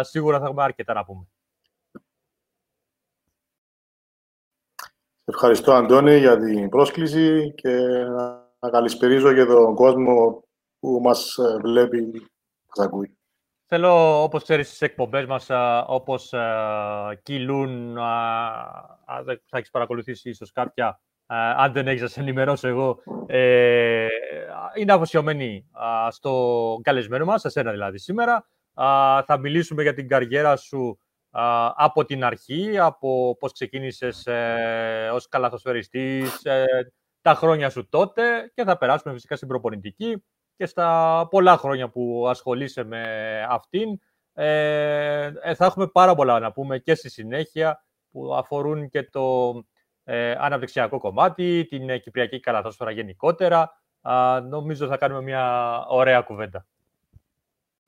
σίγουρα θα έχουμε αρκετά να πούμε. Ευχαριστώ, Αντώνη, για την πρόσκληση και να καλησπερίζω και τον κόσμο που μας ε, βλέπει, μας ακούει. Θέλω, όπως ξέρεις, στις εκπομπές μας, όπως κυλούν, θα έχεις παρακολουθήσει ίσως κάποια, αν δεν έχεις να σε ενημερώσω εγώ, ε, είναι αφοσιωμένοι στο καλεσμένο μας, σε σένα δηλαδή σήμερα. Θα μιλήσουμε για την καριέρα σου από την αρχή, από πώς ξεκίνησες ε, ως καλαθοσφαιριστής, ε, τα χρόνια σου τότε και θα περάσουμε φυσικά στην προπονητική και στα πολλά χρόνια που ασχολείσαι με αυτήν. Ε, ε, θα έχουμε πάρα πολλά να πούμε και στη συνέχεια που αφορούν και το ε, αναπτυξιακό κομμάτι, την κυπριακή καλαθόσφαιρα γενικότερα. νομίζω θα κάνουμε μια ωραία κουβέντα.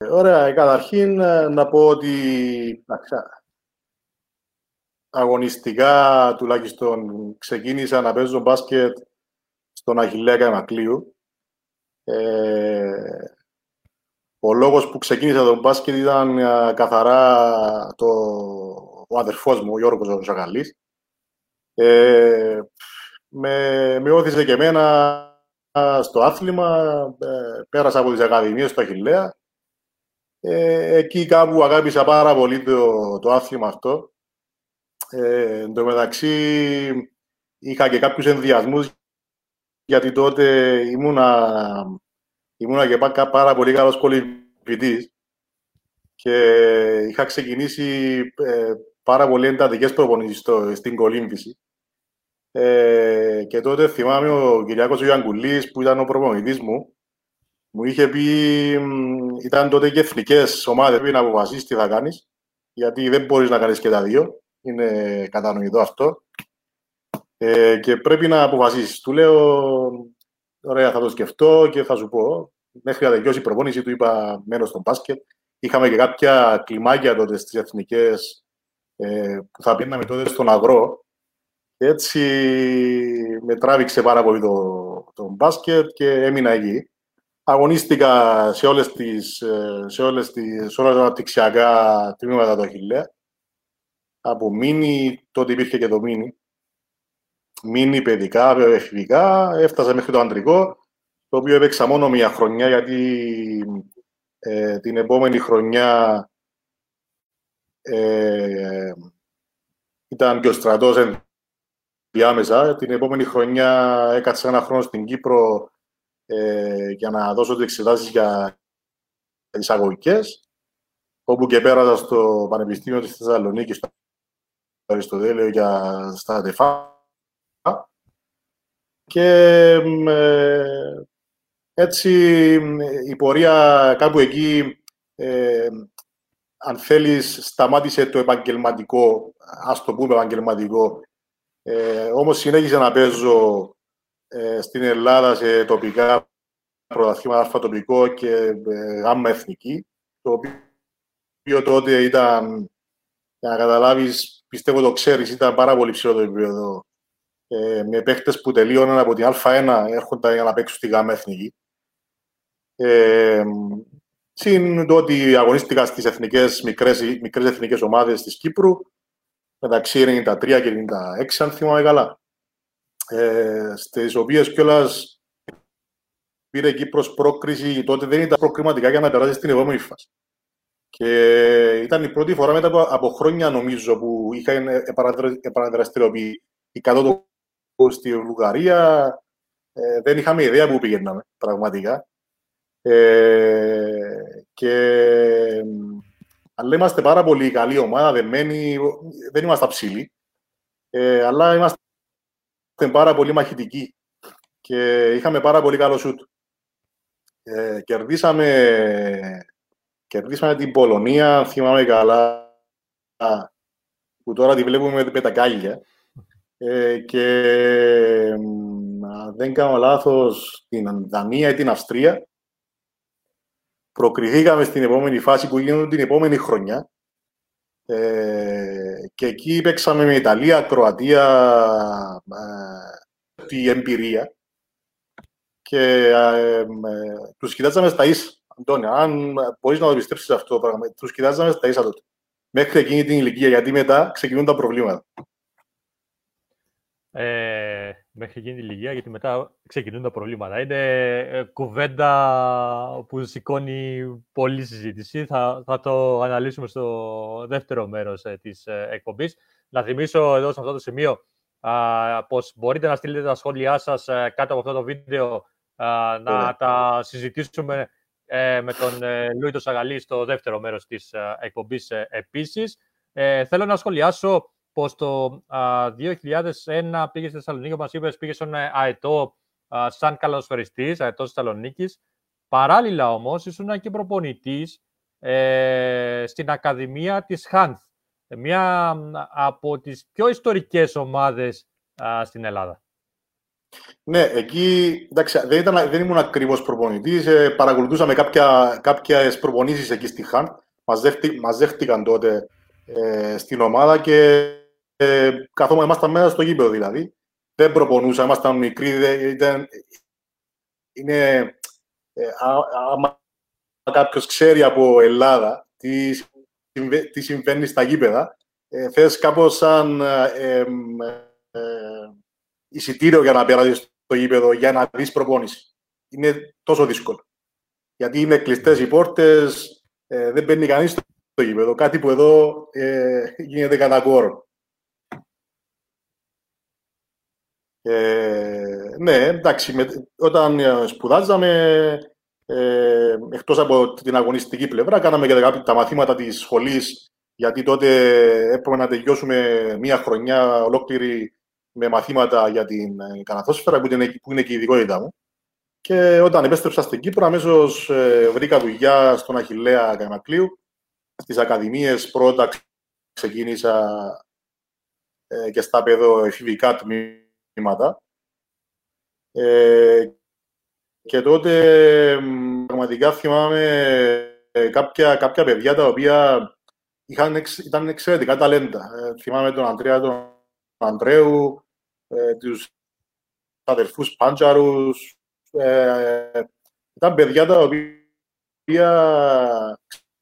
Ωραία. Καταρχήν να πω ότι αγωνιστικά τουλάχιστον ξεκίνησα να παίζω μπάσκετ στον Αχιλέα Καμακλείου. Ε, ο λόγος που ξεκίνησα τον μπάσκετ ήταν καθαρά το, ο αδερφός μου, ο Γιώργος ο Ζαγαλής. Ε, με, με όθησε και εμένα στο άθλημα, ε, πέρασα από τις ακαδημίες στο Αχιλέα. Ε, εκεί κάπου αγάπησα πάρα πολύ το, το άθλημα αυτό. Ε, εν τω μεταξύ, είχα και κάποιους ενδιασμούς, γιατί τότε ήμουνα, ήμουνα και πάρα πολύ καλός κολυμβητής και είχα ξεκινήσει ε, πάρα πολύ εντατικές προπονήσεις στην κολύμβηση. Ε, και τότε θυμάμαι ο Κυριάκος Ιωαγκουλής, που ήταν ο προπονητής μου, μου είχε πει, ήταν τότε και εθνικές ομάδες, που να αποφασίσεις τι θα κάνεις, γιατί δεν μπορείς να κάνεις και τα δύο είναι κατανοητό αυτό. Ε, και πρέπει να αποφασίσεις. Του λέω, ωραία, θα το σκεφτώ και θα σου πω. Μέχρι να τελειώσει η προπόνηση, του είπα μένω στον μπάσκετ. Είχαμε και κάποια κλιμάκια τότε στις εθνικές ε, που θα πίναμε τότε στον αγρό. Και έτσι με τράβηξε πάρα πολύ το, το μπάσκετ και έμεινα εκεί. Αγωνίστηκα σε όλες τις, ε, σε όλες τις, σε όλα τα αναπτυξιακά τμήματα του Αχιλέα από μίνι, τότε υπήρχε και το μίνι. Μίνι παιδικά, εφηβικά, έφτασα μέχρι το αντρικό, το οποίο έπαιξα μόνο μία χρονιά, γιατί ε, την επόμενη χρονιά ε, ήταν και ο στρατός διάμεσα. Την επόμενη χρονιά έκατσα ένα χρόνο στην Κύπρο ε, για να δώσω τις εξετάσεις για τις αγωγικές, όπου και πέρασα στο Πανεπιστήμιο της Θεσσαλονίκης, Αριστοτέλειο για στα ΤΕΦΑ και ε, έτσι η πορεία κάπου εκεί, ε, αν θέλεις, σταμάτησε το επαγγελματικό, ας το πούμε επαγγελματικό. Ε, όμως συνέχισε να παίζω ε, στην Ελλάδα σε τοπικά πρωταθλήματα αλφα και ε, γάμμα εθνική, το οποίο τότε ήταν, για να καταλάβεις, πιστεύω το ξέρεις, ήταν πάρα πολύ ψηλό το επίπεδο. Ε, με παίχτες που τελείωναν από την Α1 έρχονταν για να παίξουν στη ΓΑΜ Εθνική. Ε, Συν το ότι αγωνίστηκα στις εθνικές, μικρές, μικρές εθνικές ομάδες της Κύπρου, μεταξύ 93 και 96, αν θυμάμαι καλά. Ε, στις οποίες κιόλας πήρε Κύπρος πρόκριση, τότε δεν ήταν προκριματικά για να περάσει στην επόμενη φάση. Και ήταν η πρώτη φορά μετά από χρόνια, νομίζω, που είχα επαναδραστηριοποιεί η κατώτο στη Βουλγαρία. Ε, δεν είχαμε ιδέα που πηγαίναμε, πραγματικά. Ε, και αλλά είμαστε πάρα πολύ καλή ομάδα, δεμένοι, δεν είμαστε ψηλοί, ε, αλλά είμαστε πάρα πολύ μαχητικοί και είχαμε πάρα πολύ καλό σούτ. Ε, κερδίσαμε Κερδίσαμε την Πολωνία, θυμάμαι καλά, που τώρα τη βλέπουμε με τα κάγια. Ε, και αν δεν κάνω λάθος, την Δανία ή την Αυστρία. Προκριθήκαμε στην επόμενη φάση που γίνονται την επόμενη χρονιά. Ε, και εκεί παίξαμε με Ιταλία, Κροατία, ε, τη εμπειρία. Και ε, ε, τους κοιτάξαμε στα ίσα Αντώνια, αν μπορείς να το πιστέψει αυτό το πράγμα, τους κοιτάζαμε στα ίσα τότε. Μέχρι εκείνη την ηλικία, γιατί μετά ξεκινούν τα προβλήματα. Ε, μέχρι εκείνη την ηλικία, γιατί μετά ξεκινούν τα προβλήματα. Είναι ε, κουβέντα που σηκώνει πολλή συζήτηση. Θα, θα το αναλύσουμε στο δεύτερο μέρος ε, της ε, εκπομπής. Να θυμίσω εδώ σε αυτό το σημείο α, πως μπορείτε να στείλετε τα σχόλιά σας ε, κάτω από αυτό το βίντεο να τα συζητήσουμε ε, με τον ε, Λούιτο Σαγαλή στο δεύτερο μέρος της ε, εκπομπής ε, επίσης. Ε, θέλω να σχολιάσω πως το 2001 πήγε στη Θεσσαλονίκη, όπως είπες, πήγε στον ΑΕΤΟ σαν καλοσφαιριστής, ΑΕΤΟ Θεσσαλονίκης. Παράλληλα όμως, ήσουν και προπονητής στην Ακαδημία της Χάνθ, μια από τις πιο ιστορικές ομάδες στην Ελλάδα. Ναι, εκεί εντάξει, δεν, ήταν, δεν ήμουν ακριβώς προπονητής. Ε, παρακολουθούσαμε κάποια, κάποιες προπονήσεις εκεί στη Χαν. Μας, δέχτηκαν τότε ε, στην ομάδα και ε, καθόμαστε ήμασταν μέσα στο γήπεδο δηλαδή. Δεν προπονούσαμε, ήμασταν μικροί. ήταν, είναι, ε, άμα κάποιος ξέρει από Ελλάδα τι, τι συμβαίνει στα γήπεδα, ε, θες κάπως σαν ε, εισιτήριο για να περάσεις στο γήπεδο για να δεις προπόνηση. Είναι τόσο δύσκολο. Γιατί είναι κλειστές οι πόρτες, ε, δεν μπαίνει κανείς στο γήπεδο. Κάτι που εδώ ε, γίνεται κατά κόρο. Ε, ναι, εντάξει, με, όταν ε, σπουδάζαμε, ε, εκτός από την αγωνιστική πλευρά, κάναμε και τα μαθήματα της σχολής, γιατί τότε έπρεπε να τελειώσουμε μία χρονιά ολόκληρη με μαθήματα για την ε, καναθόσφαιρα, που είναι, που είναι και η ειδικότητά μου. Και όταν επέστρεψα στην Κύπρο, αμέσως ε, βρήκα δουλειά στον Αχηλέα Κανακλείου. Στις ακαδημίες πρώτα ξεκίνησα ε, και στα παιδοεφηβικά τμήματα. Ε, και τότε πραγματικά θυμάμαι ε, κάποια, κάποια παιδιά τα οποία είχαν, ήταν εξαιρετικά ταλέντα. Ε, θυμάμαι τον Αντρέα τον Αντρέου, ε, τους αδερφούς Πάντζαρους. Ε, ήταν παιδιά τα οποία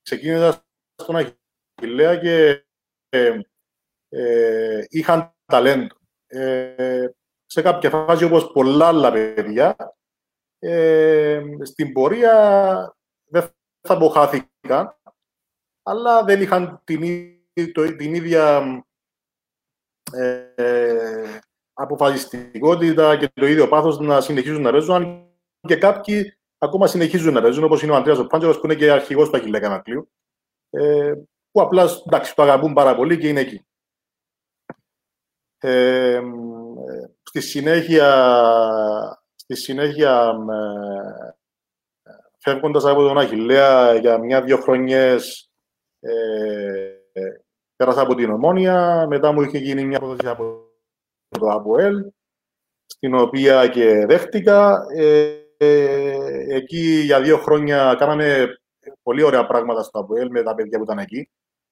ξεκίνησαν στον Αχιλέα και ε, ε, είχαν ταλέντο. Ε, σε κάποια φάση, όπως πολλά άλλα παιδιά, ε, στην πορεία δεν θα αποχάθηκαν, αλλά δεν είχαν την, την ίδια ε, αποφασιστικότητα και το ίδιο πάθος να συνεχίζουν να παίζουν, και κάποιοι ακόμα συνεχίζουν να παίζουν, όπως είναι ο Αντρέας ο Πάντζερος, που είναι και αρχηγός του Αχιλέα Κανακλείου, ε, που απλά εντάξει, το αγαπούν πάρα πολύ και είναι εκεί. Ε, στη συνέχεια, στη συνέχεια ε, φεύγοντας από τον Αχιλέα για μια-δυο χρονιές ε, πέρασα από την Ομόνια, μετά μου είχε γίνει μια πρόταση από το ΑΠΟΕΛ, στην οποία και δέχτηκα. Ε, ε, εκεί για δύο χρόνια κάναμε πολύ ωραία πράγματα στο ΑΠΟΕΛ με τα παιδιά που ήταν εκεί.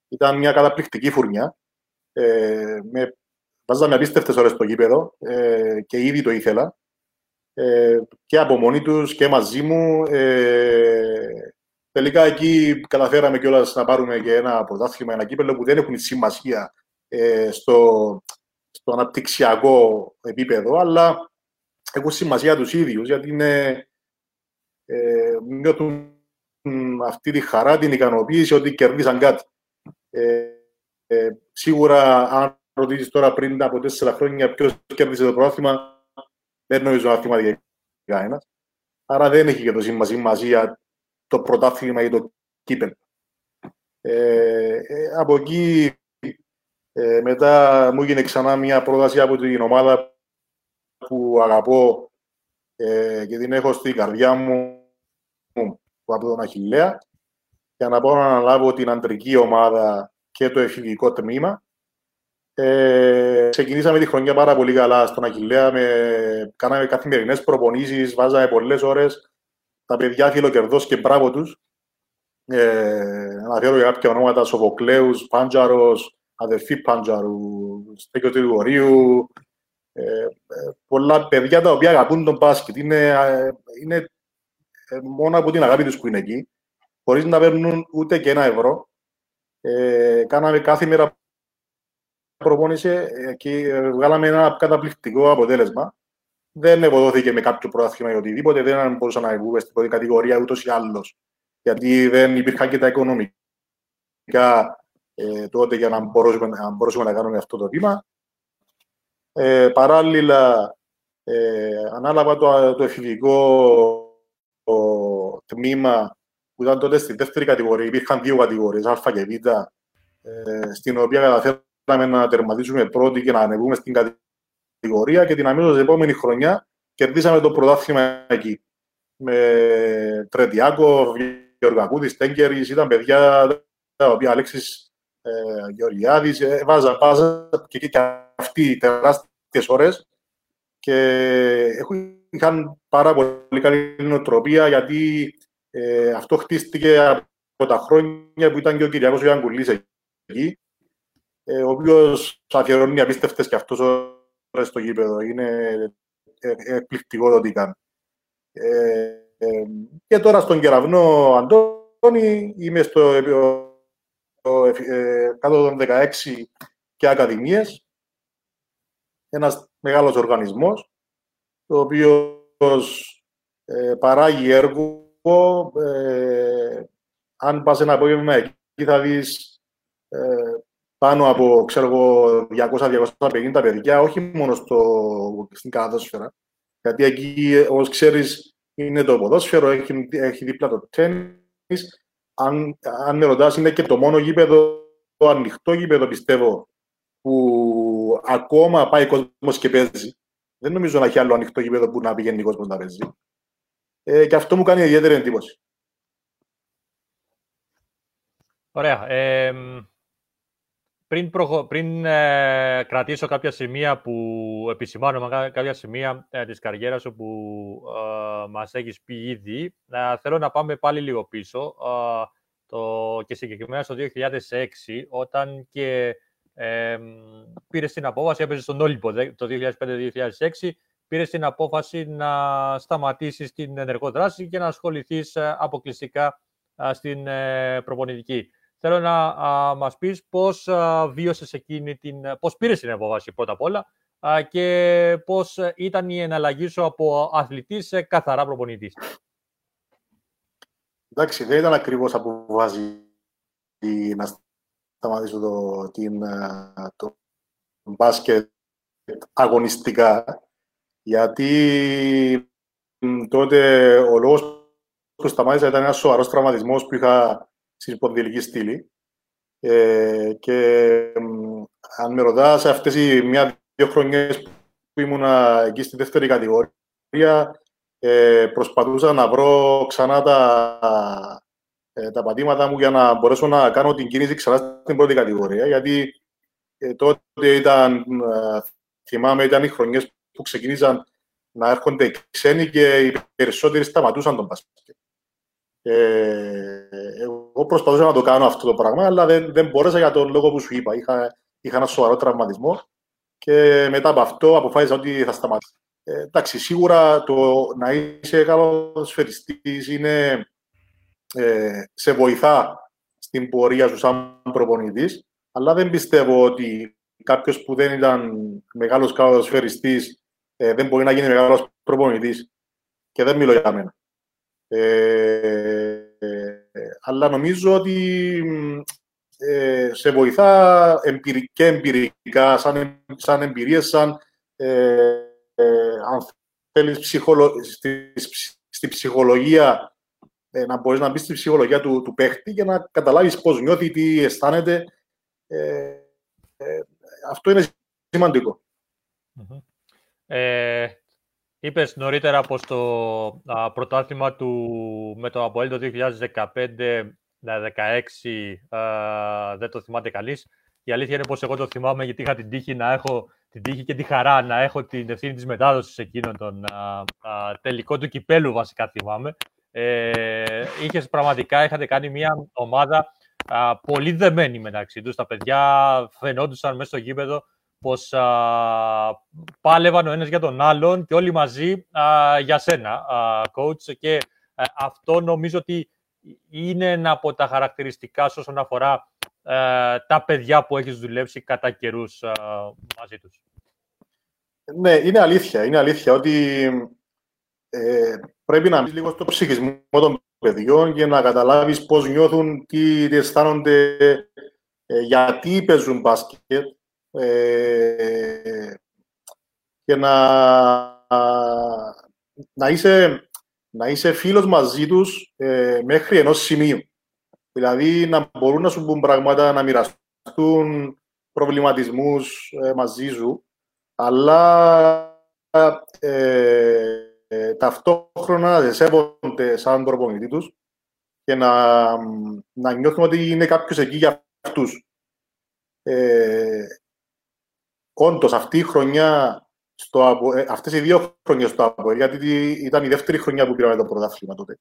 Ήταν μια καταπληκτική φουρνιά. Ε, με, βάζαμε απίστευτες ώρες στο γήπεδο ε, και ήδη το ήθελα. Ε, και από μόνοι τους και μαζί μου. Ε, τελικά εκεί καταφέραμε κιόλας να πάρουμε και ένα πρωτάθλημα, ένα κύπελο που δεν έχουν σημασία ε, στο, στο αναπτυξιακό επίπεδο, αλλά έχουν σημασία τους ίδιους, γιατί είναι, ε, νιώθουν αυτή τη χαρά, την ικανοποίηση ότι κερδίσαν κάτι. Ε, ε, σίγουρα, αν ρωτήσεις τώρα πριν από τέσσερα χρόνια ποιος κέρδισε το πρόθυμα, δεν νομίζω να θυμάται κανένας. Άρα δεν έχει και το σημασία το πρωτάθλημα ή το κύπελο. Ε, ε, από εκεί ε, μετά μου έγινε ξανά μια πρόταση από την ομάδα που αγαπώ ε, και την έχω στην καρδιά μου από τον Αχιλέα για να πάω να αναλάβω την αντρική ομάδα και το εφηβικό τμήμα. Ε, ξεκινήσαμε τη χρονιά πάρα πολύ καλά στον Αχιλέα. Με, κάναμε καθημερινές προπονήσεις, βάζαμε πολλές ώρες. Τα παιδιά φιλοκερδό και μπράβο τους. Ε, αναφέρω για κάποια ονόματα Σοφοκλέου, Πάντζαρος, αδερφή Πάντζαρου, Στέκιο Τριβορίου, ε, ε, πολλά παιδιά τα οποία αγαπούν τον μπάσκετ. Είναι, ε, είναι μόνο από την αγάπη τους που είναι εκεί, χωρίς να παίρνουν ούτε και ένα ευρώ. Ε, κάναμε κάθε μέρα προπόνηση και βγάλαμε ένα καταπληκτικό αποτέλεσμα. Δεν ευωδόθηκε με κάποιο πρωτάθλημα ή οτιδήποτε, δεν μπορούσα να βγούμε στην πρώτη κατηγορία ούτως ή άλλως. Γιατί δεν υπήρχαν και τα οικονομικά ε, τότε για να μπορούσαμε, να μπορούσαμε να κάνουμε αυτό το βήμα. Ε, παράλληλα, ε, ανάλαβα το, το εφηβικό το τμήμα που ήταν τότε στη δεύτερη κατηγορία. Υπήρχαν δύο κατηγορίες, Α και Β, ε, στην οποία καταφέραμε να τερματίσουμε πρώτη και να ανεβούμε στην κατηγορία και την αμέσως επόμενη χρονιά κερδίσαμε το πρωτάθλημα εκεί. Με Τρετιάκο, Γεωργακούδης, Τέγκερης, ήταν παιδιά τα οποία Αλέξης ε, Γεωργιάδης, ε, βάζα, βάζα και, και, και αυτοί τεράστιες ώρες και είχαν πάρα πολύ καλή νοοτροπία γιατί ε, αυτό χτίστηκε από τα χρόνια που ήταν και ο Κυριακός Ιωάννη εκεί, ε, ο οποίος αφιερώνει απίστευτες και αυτός ώρες στο γήπεδο. Είναι ε, εκπληκτικό το ότι κάνει. Ε, ε, και τώρα στον κεραυνό Αντώνη είμαι στο ε, κάτω των 16 και ακαδημίες. Ένας μεγάλος οργανισμός, ο οποίος ε, παράγει έργο. Ε, αν πας ένα απόγευμα εκεί, θα δεις ε, πάνω από, ξέρω 200-250 παιδιά, όχι μόνο στο, στην καταδόσφαιρα. Γιατί εκεί, όπως ξέρεις, είναι το ποδόσφαιρο, έχει, έχει δίπλα το τέννις, αν, αν με ρωτάς, είναι και το μόνο γήπεδο, το ανοιχτό γήπεδο, πιστεύω, που ακόμα πάει κόσμος και παίζει. Δεν νομίζω να έχει άλλο ανοιχτό γήπεδο που να πηγαίνει κόσμος να παίζει. Ε, και αυτό μου κάνει ιδιαίτερη εντύπωση. Ωραία. Ε, πριν πριν ε, κρατήσω κάποια σημεία που επισημάνω, κάποια σημεία ε, της καριέρας σου που ε, μας έχεις πει ήδη, ε, θέλω να πάμε πάλι λίγο πίσω ε, το, και συγκεκριμένα στο 2006, όταν και ε, πήρες την απόφαση, έπαιζες στον Όλυμπο το 2005-2006, πήρες την απόφαση να σταματήσεις την ενεργό δράση και να ασχοληθείς αποκλειστικά στην προπονητική. Θέλω να α, μας πεις πώς α, βίωσες εκείνη την... πώς πήρες την απόφαση πρώτα απ' όλα και πώς ήταν η εναλλαγή σου από αθλητής σε καθαρά προπονητής. Εντάξει, δεν ήταν ακριβώς αποφάση να σταματήσω το, την, το μπάσκετ αγωνιστικά, γιατί τότε ο λόγος που σταμάτησα ήταν ένας σοβαρός τραυματισμός που είχα στη σπονδυλική στήλη. Ε, και αν με ρωτάς, σε αυτές οι μια-δύο χρονιές που ήμουν εκεί στη δεύτερη κατηγορία, ε, προσπαθούσα να βρω ξανά τα, ε, τα πατήματα μου για να μπορέσω να κάνω την κίνηση ξανά στην πρώτη κατηγορία, γιατί ε, τότε ήταν, ε, θυμάμαι, ήταν οι χρονιές που ξεκίνησαν να έρχονται ξένοι και οι περισσότεροι σταματούσαν τον μπάσκετ. Ε, εγώ προσπαθούσα να το κάνω αυτό το πράγμα, αλλά δεν, δεν μπόρεσα για τον λόγο που σου είπα. Είχα, είχα ένα σοβαρό τραυματισμό και μετά από αυτό αποφάσισα ότι θα σταματήσω. Ε, εντάξει, σίγουρα το να είσαι καλός σφαιριστής είναι ε, σε βοηθά στην πορεία σου σαν προπονητής, αλλά δεν πιστεύω ότι κάποιος που δεν ήταν μεγάλος καλοσφαιριστής ε, δεν μπορεί να γίνει μεγάλος προπονητής. Και δεν μιλώ για μένα. Ε, αλλά νομίζω ότι ε, σε βοηθά και εμπειρικά, σαν, σαν εμπειρίες, σαν ε, αν θέλεις ψυχολο, στη, στη ψυχολογία, να μπορείς να μπεις στη ψυχολογία του, του παίχτη και να καταλάβεις πώς νιώθει, τι αισθάνεται. αυτό είναι σημαντικό. Είπες νωρίτερα πως το α, πρωτάθλημα του με το Αποέλ το 2015-16 δεν το θυμάται καλή. Η αλήθεια είναι πως εγώ το θυμάμαι γιατί είχα την τύχη να έχω την τύχη και τη χαρά να έχω την ευθύνη της μετάδοσης εκείνον τον τελικό του κυπέλου βασικά θυμάμαι. Ε, είχες πραγματικά, είχατε κάνει μια ομάδα πολύ δεμένη μεταξύ τους. Τα παιδιά φαινόντουσαν μέσα στο γήπεδο πως α, πάλευαν ο ένας για τον άλλον και όλοι μαζί για σένα, coach. Και Ε, αυτό νομίζω ότι είναι ένα από τα χαρακτηριστικά σου όσον αφορά ε, τα παιδιά που έχεις δουλέψει κατά καιρούς ε, μαζί τους. Ναι, είναι αλήθεια. Είναι αλήθεια ότι ε, πρέπει να μπεις λίγο στο ψυχισμό των παιδιών και να καταλάβεις πώς νιώθουν, τι αισθάνονται, ε, γιατί παίζουν μπάσκετ ε, και να, να, είσαι, να είσαι φίλος μαζί τους ε, μέχρι ενός σημείου. Δηλαδή να μπορούν να σου πούν πράγματα, να μοιραστούν προβληματισμούς ε, μαζί σου, αλλά ε, ε, ταυτόχρονα δεν σέβονται σαν προπονητή τους και να, να νιώθουν ότι είναι κάποιος εκεί για αυτούς. Ε, όντως, αυτή η χρονιά, στο, ε, αυτές οι δύο χρονιές στο ΑΠΟ, γιατί ήταν η δεύτερη χρονιά που πήραμε το πρωτάθλημα τότε,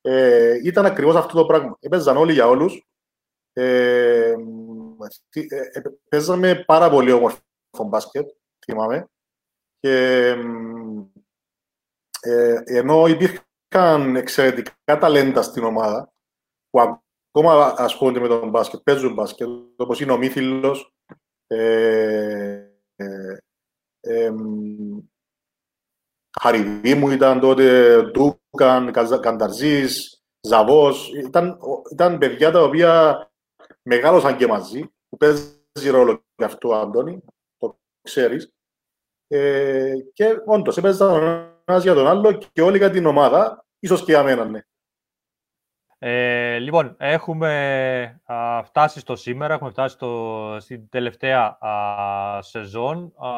ε, ήταν ακριβώς αυτό το πράγμα. Έπαιζαν όλοι για όλους. Ε, ε, ε παίζαμε πάρα πολύ όμορφο μπάσκετ, θυμάμαι. Και ε, ενώ υπήρχαν εξαιρετικά ταλέντα στην ομάδα που ακόμα ασχολούνται με τον μπάσκετ, παίζουν μπάσκετ, όπως είναι ο Μύθιλος, ε, ε, ε, Χαριδίμου ήταν τότε, Ντούκαν, Κανταρζής, Ζαβός. Ήταν, ήταν παιδιά τα οποία μεγάλωσαν και μαζί, που παίζει ρόλο και αυτό ο Αντώνη, το ξέρεις. Ε, και όντως έπαιζαν ένας για τον άλλο και όλοι για την ομάδα, ίσως και για μένα, ναι. Ε, λοιπόν, έχουμε α, φτάσει στο σήμερα, έχουμε φτάσει στο, στην τελευταία α, σεζόν, α,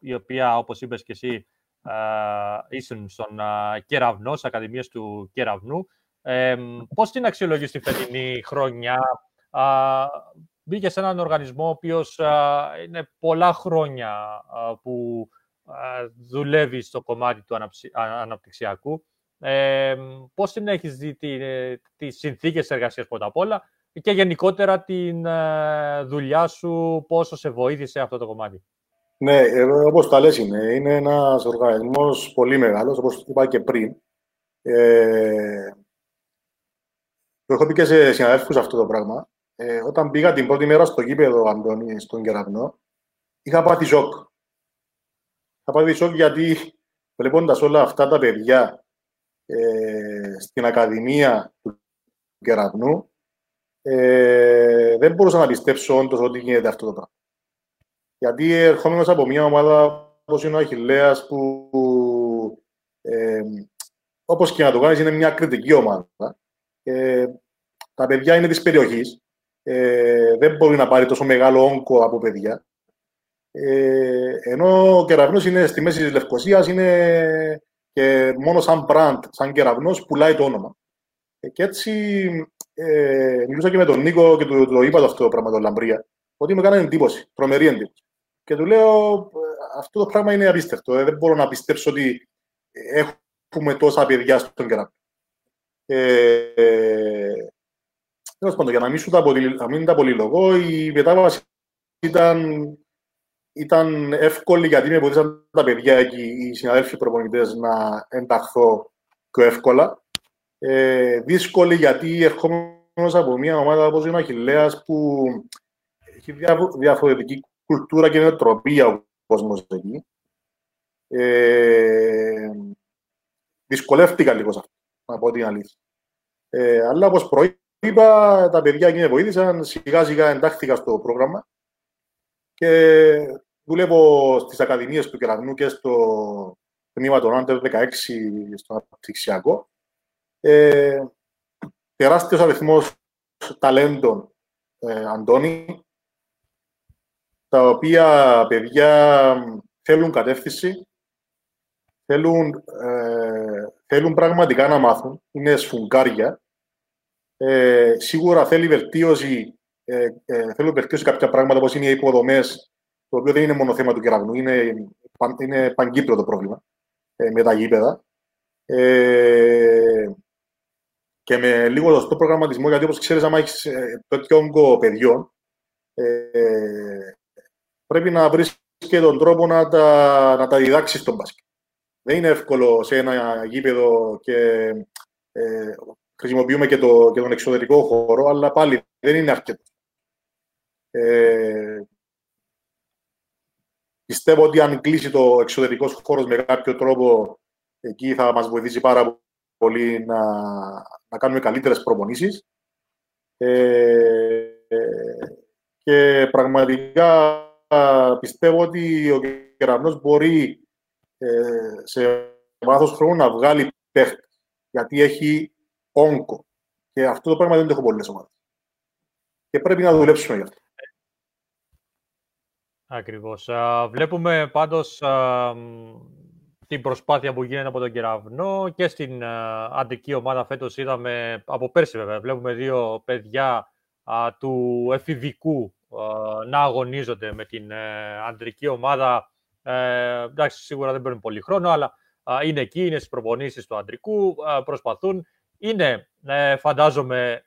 η οποία, όπως είπες και εσύ, ήσουν στον Κεραυνό, στις Ακαδημίες του Κεραυνού. Ε, πώς την αξιολογείς τη φετινή χρονιά, α, μπήκες σε έναν οργανισμό ο οποίος είναι πολλά χρόνια που δουλεύει στο κομμάτι του αναπτυξιακού. Ε, πώς την έχεις δει τις, τις συνθήκες εργασίας πρώτα απ' όλα και γενικότερα την ε, δουλειά σου, πόσο σε βοήθησε αυτό το κομμάτι; Ναι, ε, όπως τα λες είναι. Είναι ένας οργανισμός πολύ μεγάλος, όπως είπα και πριν. Ε, το έχω πει και σε συναδέλφους αυτό το πράγμα. Ε, όταν πήγα την πρώτη μέρα στο γήπεδο, Αντώνη, στον Κεραυνό, είχα πάθει σοκ. Θα πάω σοκ γιατί βλέποντας όλα αυτά τα παιδιά ε, στην Ακαδημία του Κεραυνού, ε, δεν μπορούσα να πιστέψω όντως ότι γίνεται αυτό το πράγμα. Γιατί ερχόμενος από μια ομάδα όπως είναι ο Αχιλέας που ε, όπως και να το κάνεις είναι μια κριτική ομάδα. Ε, τα παιδιά είναι της περιοχής. Ε, δεν μπορεί να πάρει τόσο μεγάλο όγκο από παιδιά. Ε, ενώ ο κεραυνός είναι στη μέση της Λευκοσίας, είναι και μόνο σαν brand, σαν κεραυνός, πουλάει το όνομα. Ε, και έτσι ε, μιλούσα και με τον Νίκο και του το είπα το αυτό το πράγμα, το Λαμπρία, ότι με έκανε εντύπωση, τρομερή εντύπωση. Και του λέω, ε, αυτό το πράγμα είναι απίστευτο. Ε, δεν μπορώ να πιστέψω ότι έχουμε τόσα παιδιά στον κεραυνό. Ε, ε, πάντων, για να μην, σου τα πολυ... να μην τα πολυλογώ, η μετάβαση ήταν ήταν εύκολη γιατί με βοήθησαν τα παιδιά εκεί, οι συναδέλφοι προπονητές να ενταχθώ πιο εύκολα. Ε, δύσκολη γιατί ερχόμενος από μια ομάδα όπως είναι ο Αχιλέα που έχει διαφορετική κουλτούρα και νοοτροπία ο κόσμος εκεί. Ε, δυσκολεύτηκα λίγο σε αυτό, να πω την αλήθεια. Ε, αλλά όπως προείπα, τα παιδιά εκεί με βοήθησαν, σιγά σιγά εντάχθηκα στο πρόγραμμα και δουλεύω στις Ακαδημίες του Κεραυνού και στο τμήμα των Άντερ 16 στο αναπτυξιακό. Ε, τεράστιος αριθμός ταλέντων, ε, Αντώνη, τα οποία παιδιά θέλουν κατεύθυνση, θέλουν, ε, θέλουν πραγματικά να μάθουν, είναι σφουγγάρια. Ε, σίγουρα θέλει βελτίωση, ε, ε, θέλουν βελτίωση κάποια πράγματα όπως είναι οι υποδομές το οποίο δεν είναι μόνο θέμα του κεραυνού, είναι, είναι παγκύπριο το πρόβλημα ε, με τα γήπεδα. Ε, και με λίγο στο προγραμματισμό, γιατί όπως ξέρεις, άμα έχεις ε, τέτοιο όγκο παιδιών, ε, πρέπει να βρεις και τον τρόπο να τα, να τα διδάξεις στον μπάσκετ. Δεν είναι εύκολο σε ένα γήπεδο και ε, χρησιμοποιούμε και, το, και τον εξωτερικό χώρο, αλλά πάλι δεν είναι αρκετό. Ε, πιστεύω ότι αν κλείσει το εξωτερικό χώρος με κάποιο τρόπο, εκεί θα μας βοηθήσει πάρα πολύ να, να κάνουμε καλύτερες προπονήσεις. Ε, και πραγματικά πιστεύω ότι ο Κεραυνός μπορεί ε, σε βάθος χρόνου να βγάλει παίχτες, γιατί έχει όγκο. Και αυτό το πράγμα δεν το έχω πολλές ομάδες. Και πρέπει να δουλέψουμε γι' αυτό. Ακριβώς. Βλέπουμε πάντως την προσπάθεια που γίνεται από τον Κεραυνό και στην αντική ομάδα φέτος είδαμε, από πέρσι βέβαια, βλέπουμε δύο παιδιά του εφηβικού να αγωνίζονται με την ε, αντρική ομάδα. Ε, εντάξει, σίγουρα δεν παίρνουν πολύ χρόνο, αλλά είναι εκεί, είναι στις προπονήσεις του αντρικού, προσπαθούν. Είναι, ε, φαντάζομαι,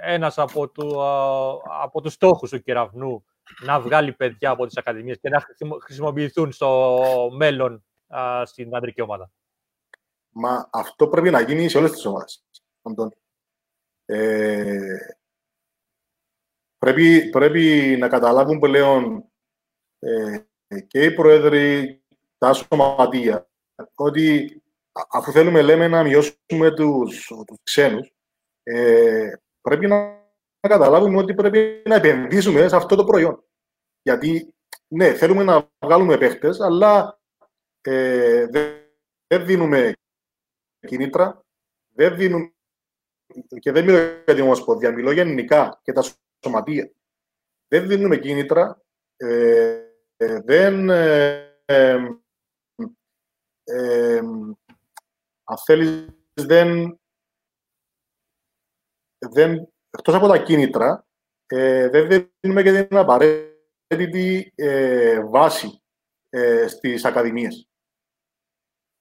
ένας από, του, από τους στόχους του Κεραυνού να βγάλει παιδιά από τις ακαδημίες και να χρησιμοποιηθούν στο μέλλον στην αντρική ομάδα. Μα αυτό πρέπει να γίνει σε όλες τις ομάδες. Ε, πρέπει, πρέπει να καταλάβουν πλέον ε, και οι πρόεδροι, τα σωματεία, ότι αφού θέλουμε λέμε να μειώσουμε τους, τους ξένους, ε, πρέπει να να καταλάβουμε ότι πρέπει να επενδύσουμε σε αυτό το προϊόν. Γιατί, ναι, θέλουμε να βγάλουμε παίχτες, αλλά ε, δεν, δίνουμε κίνητρα, δεν δίνουμε, και δεν μιλώ για την Ομοσπονδία, μιλώ γενικά και τα σωματεία. Δεν δίνουμε κίνητρα, ε, ε, δεν... αν θέλεις, δεν, δεν εκτός από τα κίνητρα, ε, δεν δίνουμε και την απαραίτητη ε, βάση ε, στις ακαδημίες.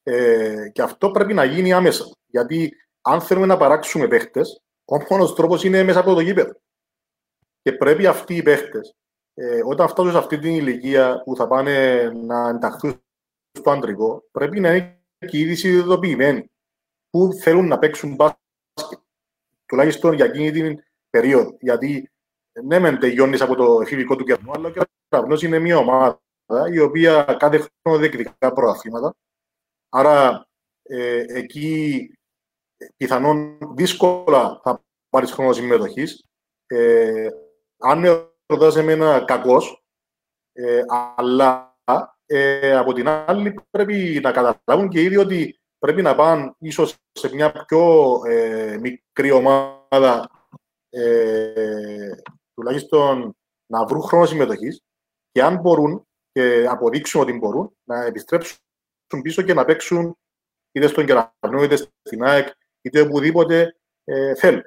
Ε, και αυτό πρέπει να γίνει άμεσα. Γιατί αν θέλουμε να παράξουμε παίχτες, ο μόνος τρόπος είναι μέσα από το γήπεδο. Και πρέπει αυτοί οι παίχτες, ε, όταν φτάσουν σε αυτή την ηλικία που θα πάνε να ενταχθούν στο αντρικό, πρέπει να είναι και ήδη συνειδητοποιημένοι που θέλουν να παίξουν μπάσκετ τουλάχιστον για εκείνη την περίοδο. Γιατί ναι, μεν τελειώνεις από το εφηβικό του κερνού, αλλά και ο Κεραυνό είναι μια ομάδα η οποία κάθε χρόνο διεκδικά προαθήματα. Άρα ε, εκεί πιθανόν δύσκολα θα πάρεις χρόνο συμμετοχής. Ε, αν με ρωτάς εμένα κακός, ε, αλλά ε, από την άλλη πρέπει να καταλάβουν και ήδη ότι πρέπει να πάνε ίσως σε μια πιο ε, μικρή ομάδα ε, τουλάχιστον να βρουν χρόνο συμμετοχής και αν μπορούν και αποδείξουν ότι μπορούν να επιστρέψουν πίσω και να παίξουν είτε στον Κεραυνό, είτε στην ΑΕΚ, είτε οπουδήποτε ε, θέλουν.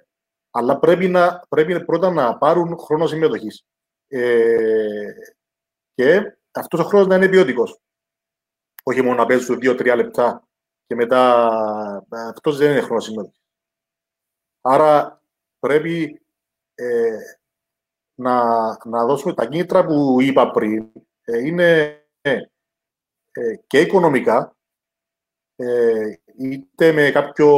Αλλά πρέπει, να, πρέπει πρώτα να πάρουν χρόνο συμμετοχής. Ε, και αυτός ο χρόνος να είναι ποιοτικός. Όχι μόνο να παίζουν δύο-τρία λεπτά και μετά αυτός δεν είναι χρόνο συμμετοχή. Άρα πρέπει ε, να, να δώσουμε τα κίνητρα που είπα πριν. Ε, είναι ε, και οικονομικά, είτε με κάποιο,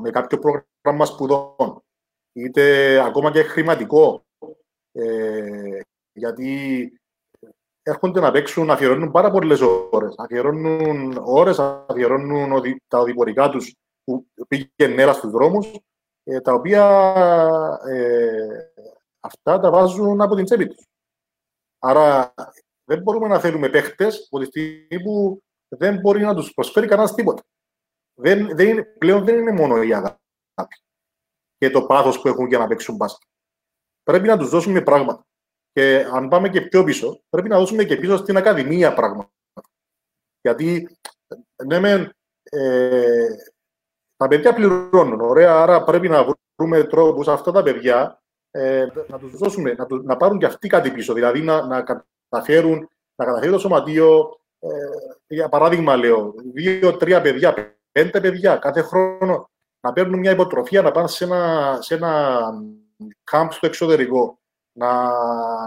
με κάποιο πρόγραμμα σπουδών, είτε ακόμα και χρηματικό. γιατί έρχονται να παίξουν, αφιερώνουν πάρα πολλές ώρες. Αφιερώνουν ώρες, αφιερώνουν τα οδηπορικά τους που πήγαινε νέρα στους δρόμους ε, τα οποία ε, αυτά τα βάζουν από την τσέπη τους. Άρα δεν μπορούμε να θέλουμε παίχτες από τη στιγμή που δεν μπορεί να τους προσφέρει κανένας τίποτα. Δεν, δεν είναι, πλέον δεν είναι μόνο η αγάπη και το πάθος που έχουν για να παίξουν μπάσκετ. Πρέπει να τους δώσουμε πράγματα. Και αν πάμε και πιο πίσω, πρέπει να δώσουμε και πίσω στην Ακαδημία πράγματα. Γιατί, ναι, ε, τα παιδιά πληρώνουν, ωραία, άρα πρέπει να βρούμε τρόπους αυτά τα παιδιά ε, να τους δώσουμε, να, να πάρουν και αυτοί κάτι πίσω, δηλαδή να, να καταφέρουν, να καταφέρει το σωματείο, ε, για παράδειγμα λέω, δύο-τρία παιδιά, πέντε παιδιά κάθε χρόνο να παίρνουν μια υποτροφία, να πάνε σε ένα, σε ένα κάμπ στο εξωτερικό, να,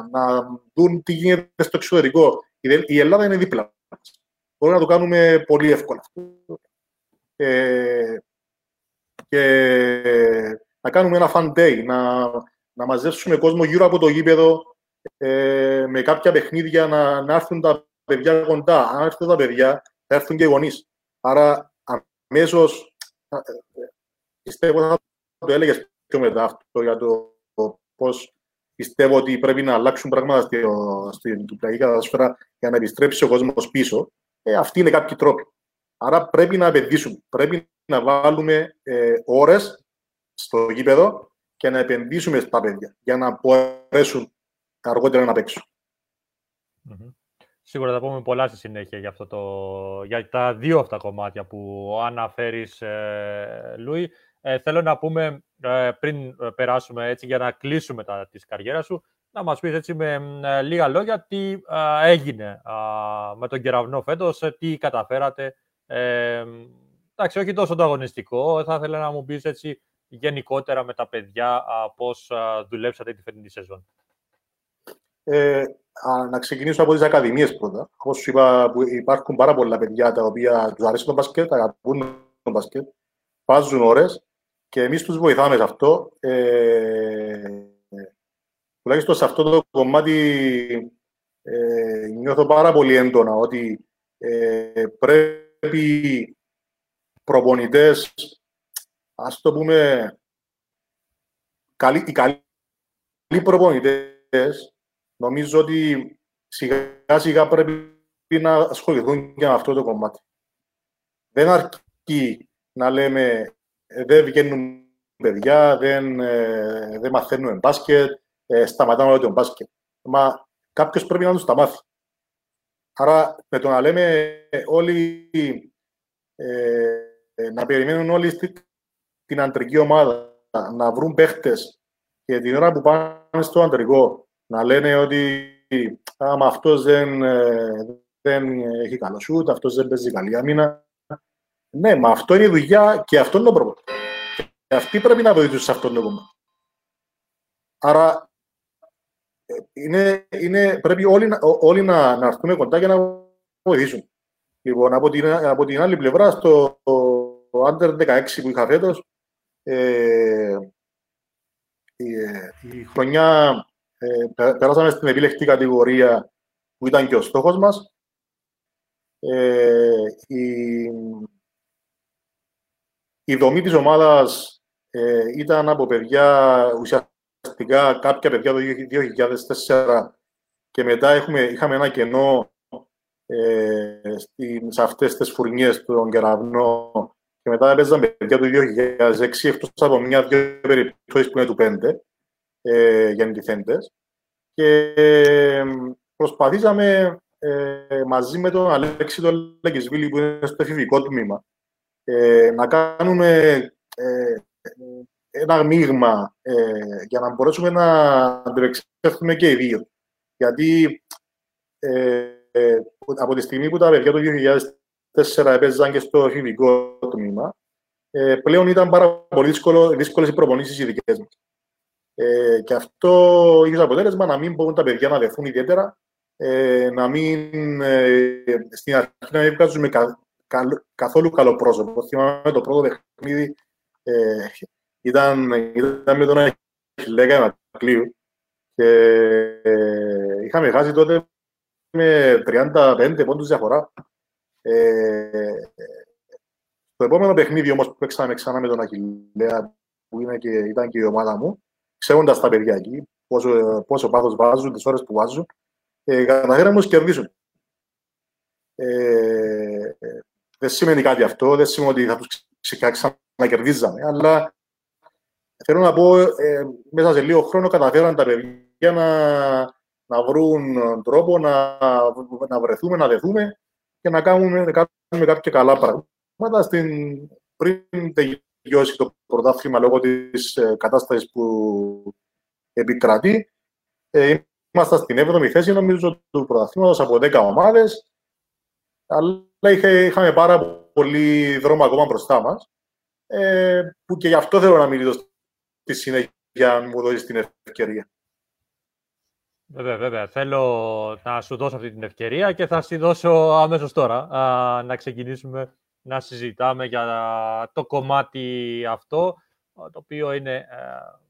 να δουν τι γίνεται στο εξωτερικό. Η Ελλάδα είναι δίπλα. Μπορούμε να το κάνουμε πολύ εύκολα. Ε, και να κάνουμε ένα fan day, να, να μαζέψουμε κόσμο γύρω από το γήπεδο ε, με κάποια παιχνίδια να, να έρθουν τα παιδιά κοντά. Αν έρθουν τα παιδιά, θα έρθουν και οι γονείς. Άρα, αμέσως ε, πιστεύω θα το έλεγες πιο μετά αυτό για το, το πώς πιστεύω ότι πρέπει να αλλάξουν πράγματα στην Κυπριακή καταστροφή για να επιστρέψει ο κόσμος πίσω. Ε, αυτοί είναι κάποιοι τρόποι. Άρα πρέπει να επενδύσουμε. Πρέπει να βάλουμε ε, ώρες στο γήπεδο και να επενδύσουμε στα παιδιά για να μπορέσουν αργότερα να παιξουν Σίγουρα θα πούμε πολλά στη συνέχεια για, αυτό το, για τα δύο αυτά κομμάτια που αναφέρεις, ε, Λούι. Ε, θέλω να πούμε, ε, πριν περάσουμε έτσι για να κλείσουμε τα, της καριέρας σου, να μας πεις έτσι με λίγα λόγια τι έγινε με τον κεραυνό φέτος, τι καταφέρατε. εντάξει, όχι τόσο το αγωνιστικό, θα ήθελα να μου πεις έτσι γενικότερα με τα παιδιά πώς δουλέψατε τη φετινή σεζόν. Ε, να ξεκινήσω από τις ακαδημίες πρώτα. Όπως σου είπα, υπάρχουν πάρα πολλά παιδιά τα οποία τους αρέσει το μπασκετ, αγαπούν το μπασκετ, βάζουν ώρες και εμείς τους βοηθάμε σε αυτό. Ε, τουλάχιστον σε αυτό το κομμάτι ε, νιώθω πάρα πολύ έντονα ότι ε, πρέπει προπονητές, ας το πούμε, καλοί, οι καλοί προπονητές νομίζω ότι σιγά σιγά πρέπει να ασχοληθούν και με αυτό το κομμάτι. Δεν αρκεί να λέμε ε, δεν βγαίνουν παιδιά, δεν, ε, δεν μαθαίνουμε μπάσκετ, ε, σταματάμε όλο το μπάσκετ. Μα κάποιος πρέπει να τους τα μάθει. Άρα με το να λέμε όλοι ε, να περιμένουν όλοι την αντρική ομάδα να βρουν παίχτες και την ώρα που πάνε στο αντρικό να λένε ότι άμα αυτός δεν, ε, δεν έχει καλό σούτ, αυτός δεν παίζει καλή άμυνα. Ναι, μα αυτό είναι η δουλειά και αυτό είναι το πρόβλημα. Και αυτοί πρέπει να βοηθήσουν σε αυτό το κομμάτι. Άρα ε, είναι, είναι, πρέπει όλοι, όλοι να, να έρθουμε κοντά και να βοηθήσουν. Λοιπόν, από την, από την άλλη πλευρά, στο Under 16 που είχα φέτος, ε, η, η χρονιά ε, περάσαμε στην επιλεκτή κατηγορία που ήταν και ο στόχος μας. Ε, η, η δομή της ομάδας ε, ήταν από παιδιά, ουσιαστικά κάποια παιδιά το 2004 και μετά έχουμε, είχαμε ένα κενό ε, σε αυτές τις φουρνιές των κεραυνό και μετά έπαιζαν παιδιά το 2006 εκτός από μια-δυο περιπτώσεις που είναι του 5 ε, για αντιθέντες. Και προσπαθήσαμε ε, μαζί με τον Αλέξη τον Λεκισβίλη που είναι στο εφηβικό τμήμα ε, να κάνουμε ε, ένα μείγμα ε, για να μπορέσουμε να αντιπεξέλθουμε και οι δύο. Γιατί ε, από τη στιγμή που τα παιδιά του 2004 έπαιζαν και στο εφηβικό τμήμα, πλέον ήταν πάρα πολύ δύσκολες οι προπονήσεις οι δικές μας. Ε, και αυτό είχε αποτέλεσμα να μην μπορούν τα παιδιά να δεθούν ιδιαίτερα, ε, να μην ε, στην αρχή να μην βγάζουν κα, καθόλου καλό πρόσωπο. Θυμάμαι το πρώτο παιχνίδι ε, ήταν, ήταν με τον Αχιλέκα Μακλείου και ε, είχαμε χάσει τότε με 35 πόντους διαφορά. Ε, το επόμενο παιχνίδι όμως που παίξαμε ξανά με τον Αχιλέα που είναι και, ήταν και η ομάδα μου, ξέροντας τα παιδιά εκεί, πόσο, πόσο πάθος βάζουν, τις ώρες που βάζουν, ε, καταφέραμε να κερδίσουν. Ε, δεν σημαίνει κάτι αυτό, δεν σημαίνει ότι θα του ξανακερδίζαμε, αλλά θέλω να πω, ε, μέσα σε λίγο χρόνο καταφέραν τα παιδιά να, να βρουν τρόπο να, να βρεθούμε, να δεθούμε και να κάνουμε, να κάνουμε κάποια καλά πράγματα στην, πριν τελειώσει το πρωτάθλημα λόγω της ε, κατάστασης που επικρατεί. Ε, είμαστε στην 7η θέση, νομίζω, του πρωταθλήματος από 10 ομάδες, αλλά είχαμε πάρα πολύ δρόμο ακόμα μπροστά μας, ε, που και γι' αυτό θέλω να μιλήσω στη συνέχεια, αν μου δώσεις την ευκαιρία. Βέβαια, βέβαια. Θέλω να σου δώσω αυτή την ευκαιρία και θα σου δώσω αμέσως τώρα να ξεκινήσουμε να συζητάμε για το κομμάτι αυτό, το οποίο είναι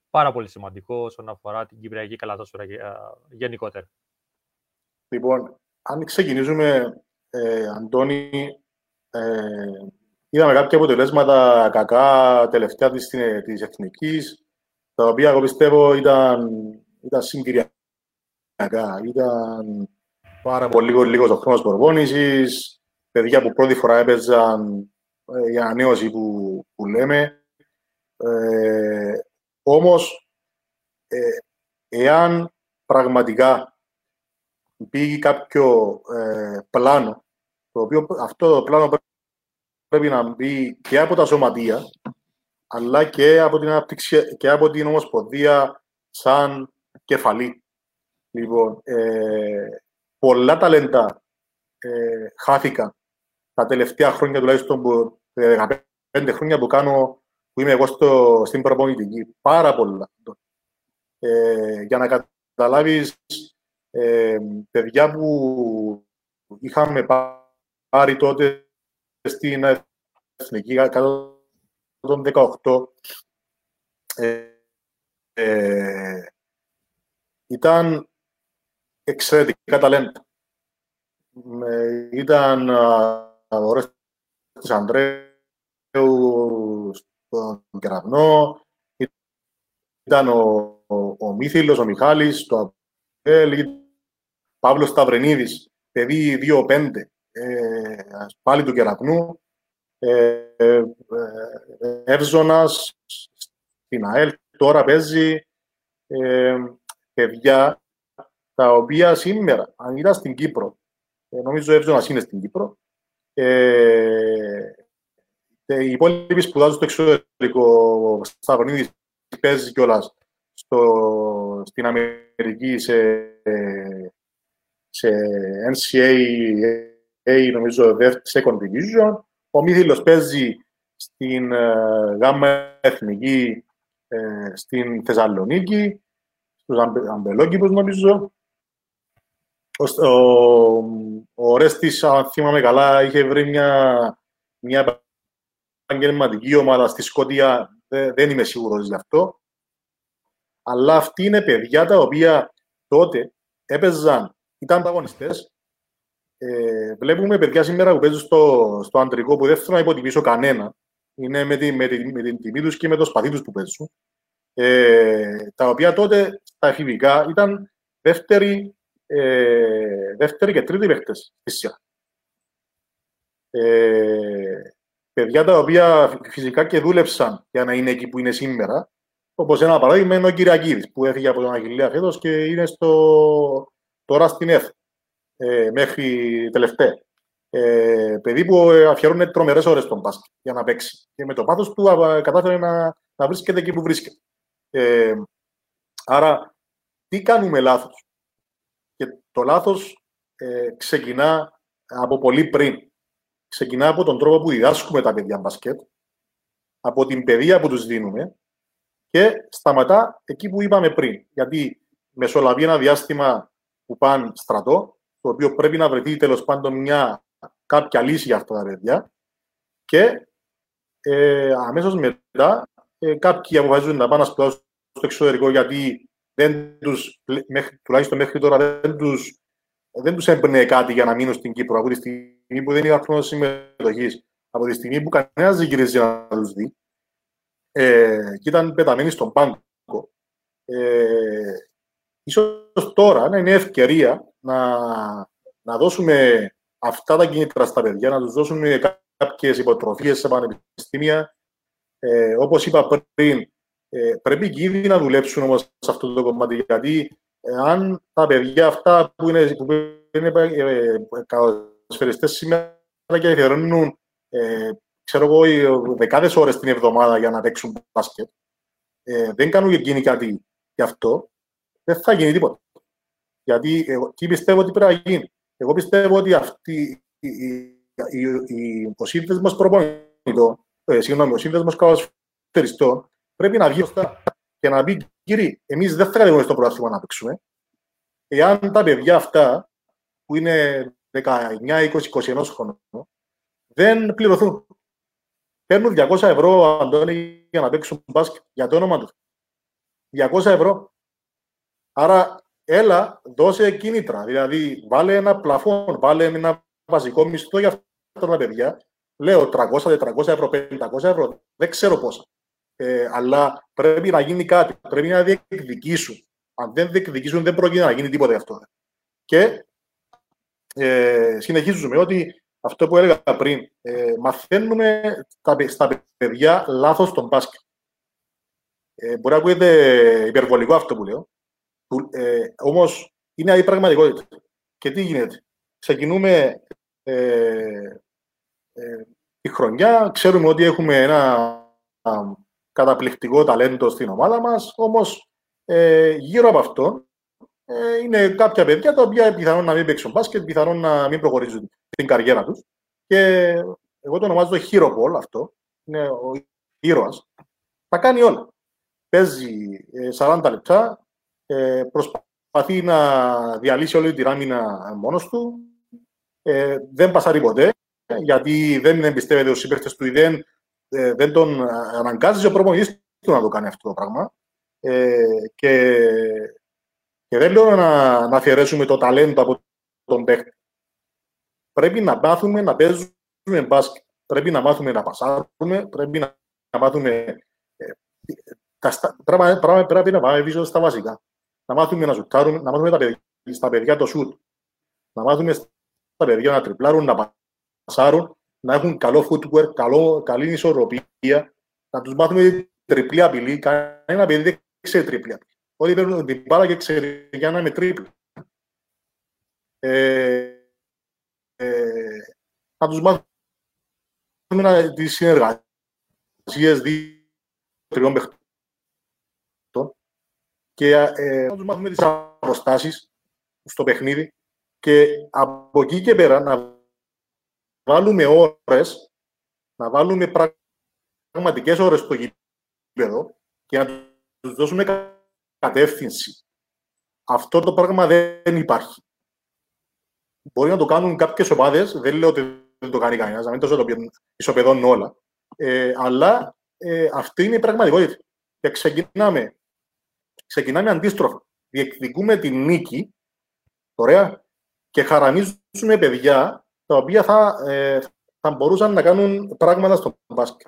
πάρα πολύ σημαντικό όσον αφορά την Κυπριακή Καλατόσφαιρα γενικότερα. Λοιπόν, αν ξεκινήσουμε, ε, Αντώνη, ε, είδαμε κάποια αποτελέσματα κακά τελευταία της, της Εθνικής, τα οποία εγώ πιστεύω ήταν, ήταν συγκυριακά. Ήταν πάρα πολύ λίγο, λίγο το χρόνο προπόνησης, παιδιά που πρώτη φορά έπαιζαν ε, για ανανέωση που, που λέμε. Ε, όμως, ε, εάν πραγματικά πήγε κάποιο ε, πλάνο, το οποίο αυτό το πλάνο πρέπει να μπει και από τα σωματεία, αλλά και από την, αναπτυξη, και από την Ομοσπονδία σαν κεφαλή. Λοιπόν, ε, πολλά ταλέντα ε, χάθηκαν τα τελευταία χρόνια, τουλάχιστον που, 15 χρόνια που κάνω, που είμαι εγώ στο, στην προπονητική. Πάρα πολλά. Ε, για να καταλάβεις, ε, παιδιά που είχαμε πάρει τότε στην Εθνική κάτω των 18, ε, ε, ήταν εξαιρετικά ταλέντα. Ε, ήταν ο της Ανδρέου στον Κεραυνό, ήταν ο, ο, ο Μήθυλος, ο Μιχάλης, το Απέλ, Παύλος Σταυρενίδης, παιδί 2-5, ε, πάλι του Κεραυνού, ε, ε, ε, Εύζωνας, στην ΑΕΛ, τώρα παίζει ε, παιδιά τα οποία σήμερα, αν ήταν στην Κύπρο, ε, νομίζω ο Εύζωνας είναι στην Κύπρο, ε, οι υπόλοιποι σπουδάζουν στο εξωτερικό. Σταυρονίδης παίζει κιόλας στην Αμερική σε, σε NCAA, νομίζω, second division. Ο Μήθυλος παίζει στην uh, γάμα εθνική uh, στην Θεσσαλονίκη, στους Αμπελόκηπους νομίζω. Ο, ο, ο Ρέστης, αν θυμάμαι καλά, είχε βρει μια, μια επαγγελματική ομάδα στη Σκότια. Δεν, δεν είμαι σίγουρος γι' αυτό. Αλλά αυτοί είναι παιδιά τα οποία τότε έπαιζαν, ήταν ανταγωνιστές. Ε, βλέπουμε παιδιά σήμερα που παίζουν στο, στο αντρικό που δεν θέλω να υποτιμήσω κανένα. Είναι με, τη, με, τη, με την τιμή τους και με το σπαθί τους που παίζουν. Ε, τα οποία τότε στα εφηβικά ήταν δεύτερη ε, δεύτερη και τρίτη παίχτες στη Ε, παιδιά τα οποία φυσικά και δούλεψαν για να είναι εκεί που είναι σήμερα, όπως ένα παράδειγμα είναι ο Κυριακίδης που έφυγε από τον Αγγελία φέτος και είναι στο, τώρα στην ΕΘ ε, μέχρι τελευταία. Ε, παιδί που αφιερώνει τρομερές ώρες στον μπάσκετ για να παίξει. Και με το πάθος του κατάφερε να, να βρίσκεται εκεί που βρίσκεται. Ε, άρα, τι κάνουμε λάθος; Και το λάθος ε, ξεκινά από πολύ πριν. Ξεκινά από τον τρόπο που διδάσκουμε τα παιδιά μπασκετ, από την παιδεία που τους δίνουμε και σταματά εκεί που είπαμε πριν. Γιατί μεσολαβεί ένα διάστημα που πάνε στρατό, το οποίο πρέπει να βρεθεί τέλος πάντων μια κάποια λύση για αυτά τα παιδιά και ε, αμέσως μετά ε, κάποιοι αποφασίζουν να πάνε να σπουδάσουν στο εξωτερικό γιατί δεν τους, μέχρι, τουλάχιστον μέχρι τώρα δεν τους, δεν τους έμπαινε κάτι για να μείνουν στην Κύπρο από τη στιγμή που δεν είχαν χρόνο συμμετοχής, από τη στιγμή που κανένας δεν γυρίζει να τους δει ε, και ήταν πεταμένοι στον πάγκο. Ε, ίσως τώρα να είναι ευκαιρία να, να δώσουμε αυτά τα κινήτρα στα παιδιά, να τους δώσουμε κάποιες υποτροφίες σε πανεπιστήμια. Ε, όπως είπα πριν, ε, πρέπει και ήδη να δουλέψουν όμως σε αυτό το κομμάτι, γιατί ε, αν τα παιδιά αυτά που είναι, που είναι ε, ε σήμερα και αφιερώνουν ε, ξέρω εγώ, δεκάδες ώρες την εβδομάδα για να παίξουν μπάσκετ, ε, δεν κάνουν και εκείνοι κάτι γι' αυτό, δεν θα γίνει τίποτα. Γιατί εγώ, τι πιστεύω ότι πρέπει να γίνει. Εγώ πιστεύω ότι αυτή, η, η, η, ο σύνδεσμος προπονητών, ε, συγγνώμη, ο σύνδεσμος καλοσφαιριστών πρέπει να βγει αυτά και να πει, κύριε, εμείς δεν θα κατεβούμε στο πρωτάθλημα να παίξουμε. Εάν τα παιδιά αυτά, που είναι 19, 20, 21 χρόνων, δεν πληρωθούν. παίρνουν 200 ευρώ, Αντώνη, για να παίξουν μπάσκετ, για το όνομα του. 200 ευρώ. Άρα, έλα, δώσε κίνητρα. Δηλαδή, βάλε ένα πλαφόν, βάλε ένα βασικό μισθό για αυτά τα παιδιά. Λέω 300, 400 ευρώ, 500 ευρώ, δεν ξέρω πόσα. Ε, αλλά πρέπει να γίνει κάτι. Πρέπει να διεκδικήσουν. Αν δεν διεκδικήσουν, δεν πρόκειται να γίνει τίποτα αυτό. Και ε, συνεχίζουμε ότι αυτό που έλεγα πριν, ε, μαθαίνουμε τα, στα παιδιά λάθος τον μπάσκετ. Ε, μπορεί να ακούγεται υπερβολικό αυτό που λέω, ε, όμως είναι η πραγματικότητα. Και τι γίνεται; Ξεκινούμε ε, ε, τη χρονιά, ξέρουμε ότι έχουμε ένα καταπληκτικό ταλέντο στην ομάδα μας, όμως ε, γύρω από αυτό ε, είναι κάποια παιδιά τα οποία πιθανόν να μην παίξουν μπάσκετ, πιθανόν να μην προχωρήσουν την καριέρα τους. Και εγώ το ονομάζω hero ball αυτό, είναι ο ήρωας. Θα κάνει όλα. Παίζει 40 ε, λεπτά, ε, προσπαθεί να διαλύσει όλη την άμυνα μόνος του, ε, δεν πασάρει ποτέ, γιατί δεν εμπιστεύεται ο συμπαίχτες του ή δεν, ε, δεν τον αναγκάζει ο προπονητής του να το κάνει αυτό το πράγμα. Ε, και, και δεν λέω να, να αφιερέσουμε το ταλέντο από τον παίχτη. Πρέπει να μάθουμε να παίζουμε μπάσκετ. Πρέπει να μάθουμε να πασάρουμε, πρέπει να, να μάθουμε ε, τα, πράγμα, πρέπει να πάμε πίσω στα βασικά. Να μάθουμε να ζουτάρουμε, να μάθουμε τα παιδιά, στα παιδιά το σουτ. Να μάθουμε στα παιδιά να τριπλάρουν, να πασάρουν, να έχουν καλό footwork, καλό, καλή ισορροπία, να τους μάθουμε τριπλή απειλή. Κανένα παιδί δεν ξέρει τριπλή απειλή. Όλοι παίρνουν την μπάλα και ξέρει για να είμαι τριπλή. Ε, ε, να τους μάθουμε τις συνεργασίες δύο-τριών παιχτών και ε, να τους μάθουμε τις αποστάσεις στο παιχνίδι και από εκεί και πέρα να βάλουμε ώρες, να βάλουμε πραγματικές ώρες στο γήπεδο και να τους δώσουμε κατεύθυνση. Αυτό το πράγμα δεν υπάρχει. Μπορεί να το κάνουν κάποιες ομάδες, δεν λέω ότι δεν το κάνει κανένας, να μην το ισοπεδώνουν όλα. Ε, αλλά ε, αυτή είναι η πραγματικότητα. Και ξεκινάμε, ξεκινάμε αντίστροφα. Διεκδικούμε τη νίκη, ωραία, και χαραμίζουμε παιδιά τα οποία θα, ε, θα μπορούσαν να κάνουν πράγματα στο μπάσκετ.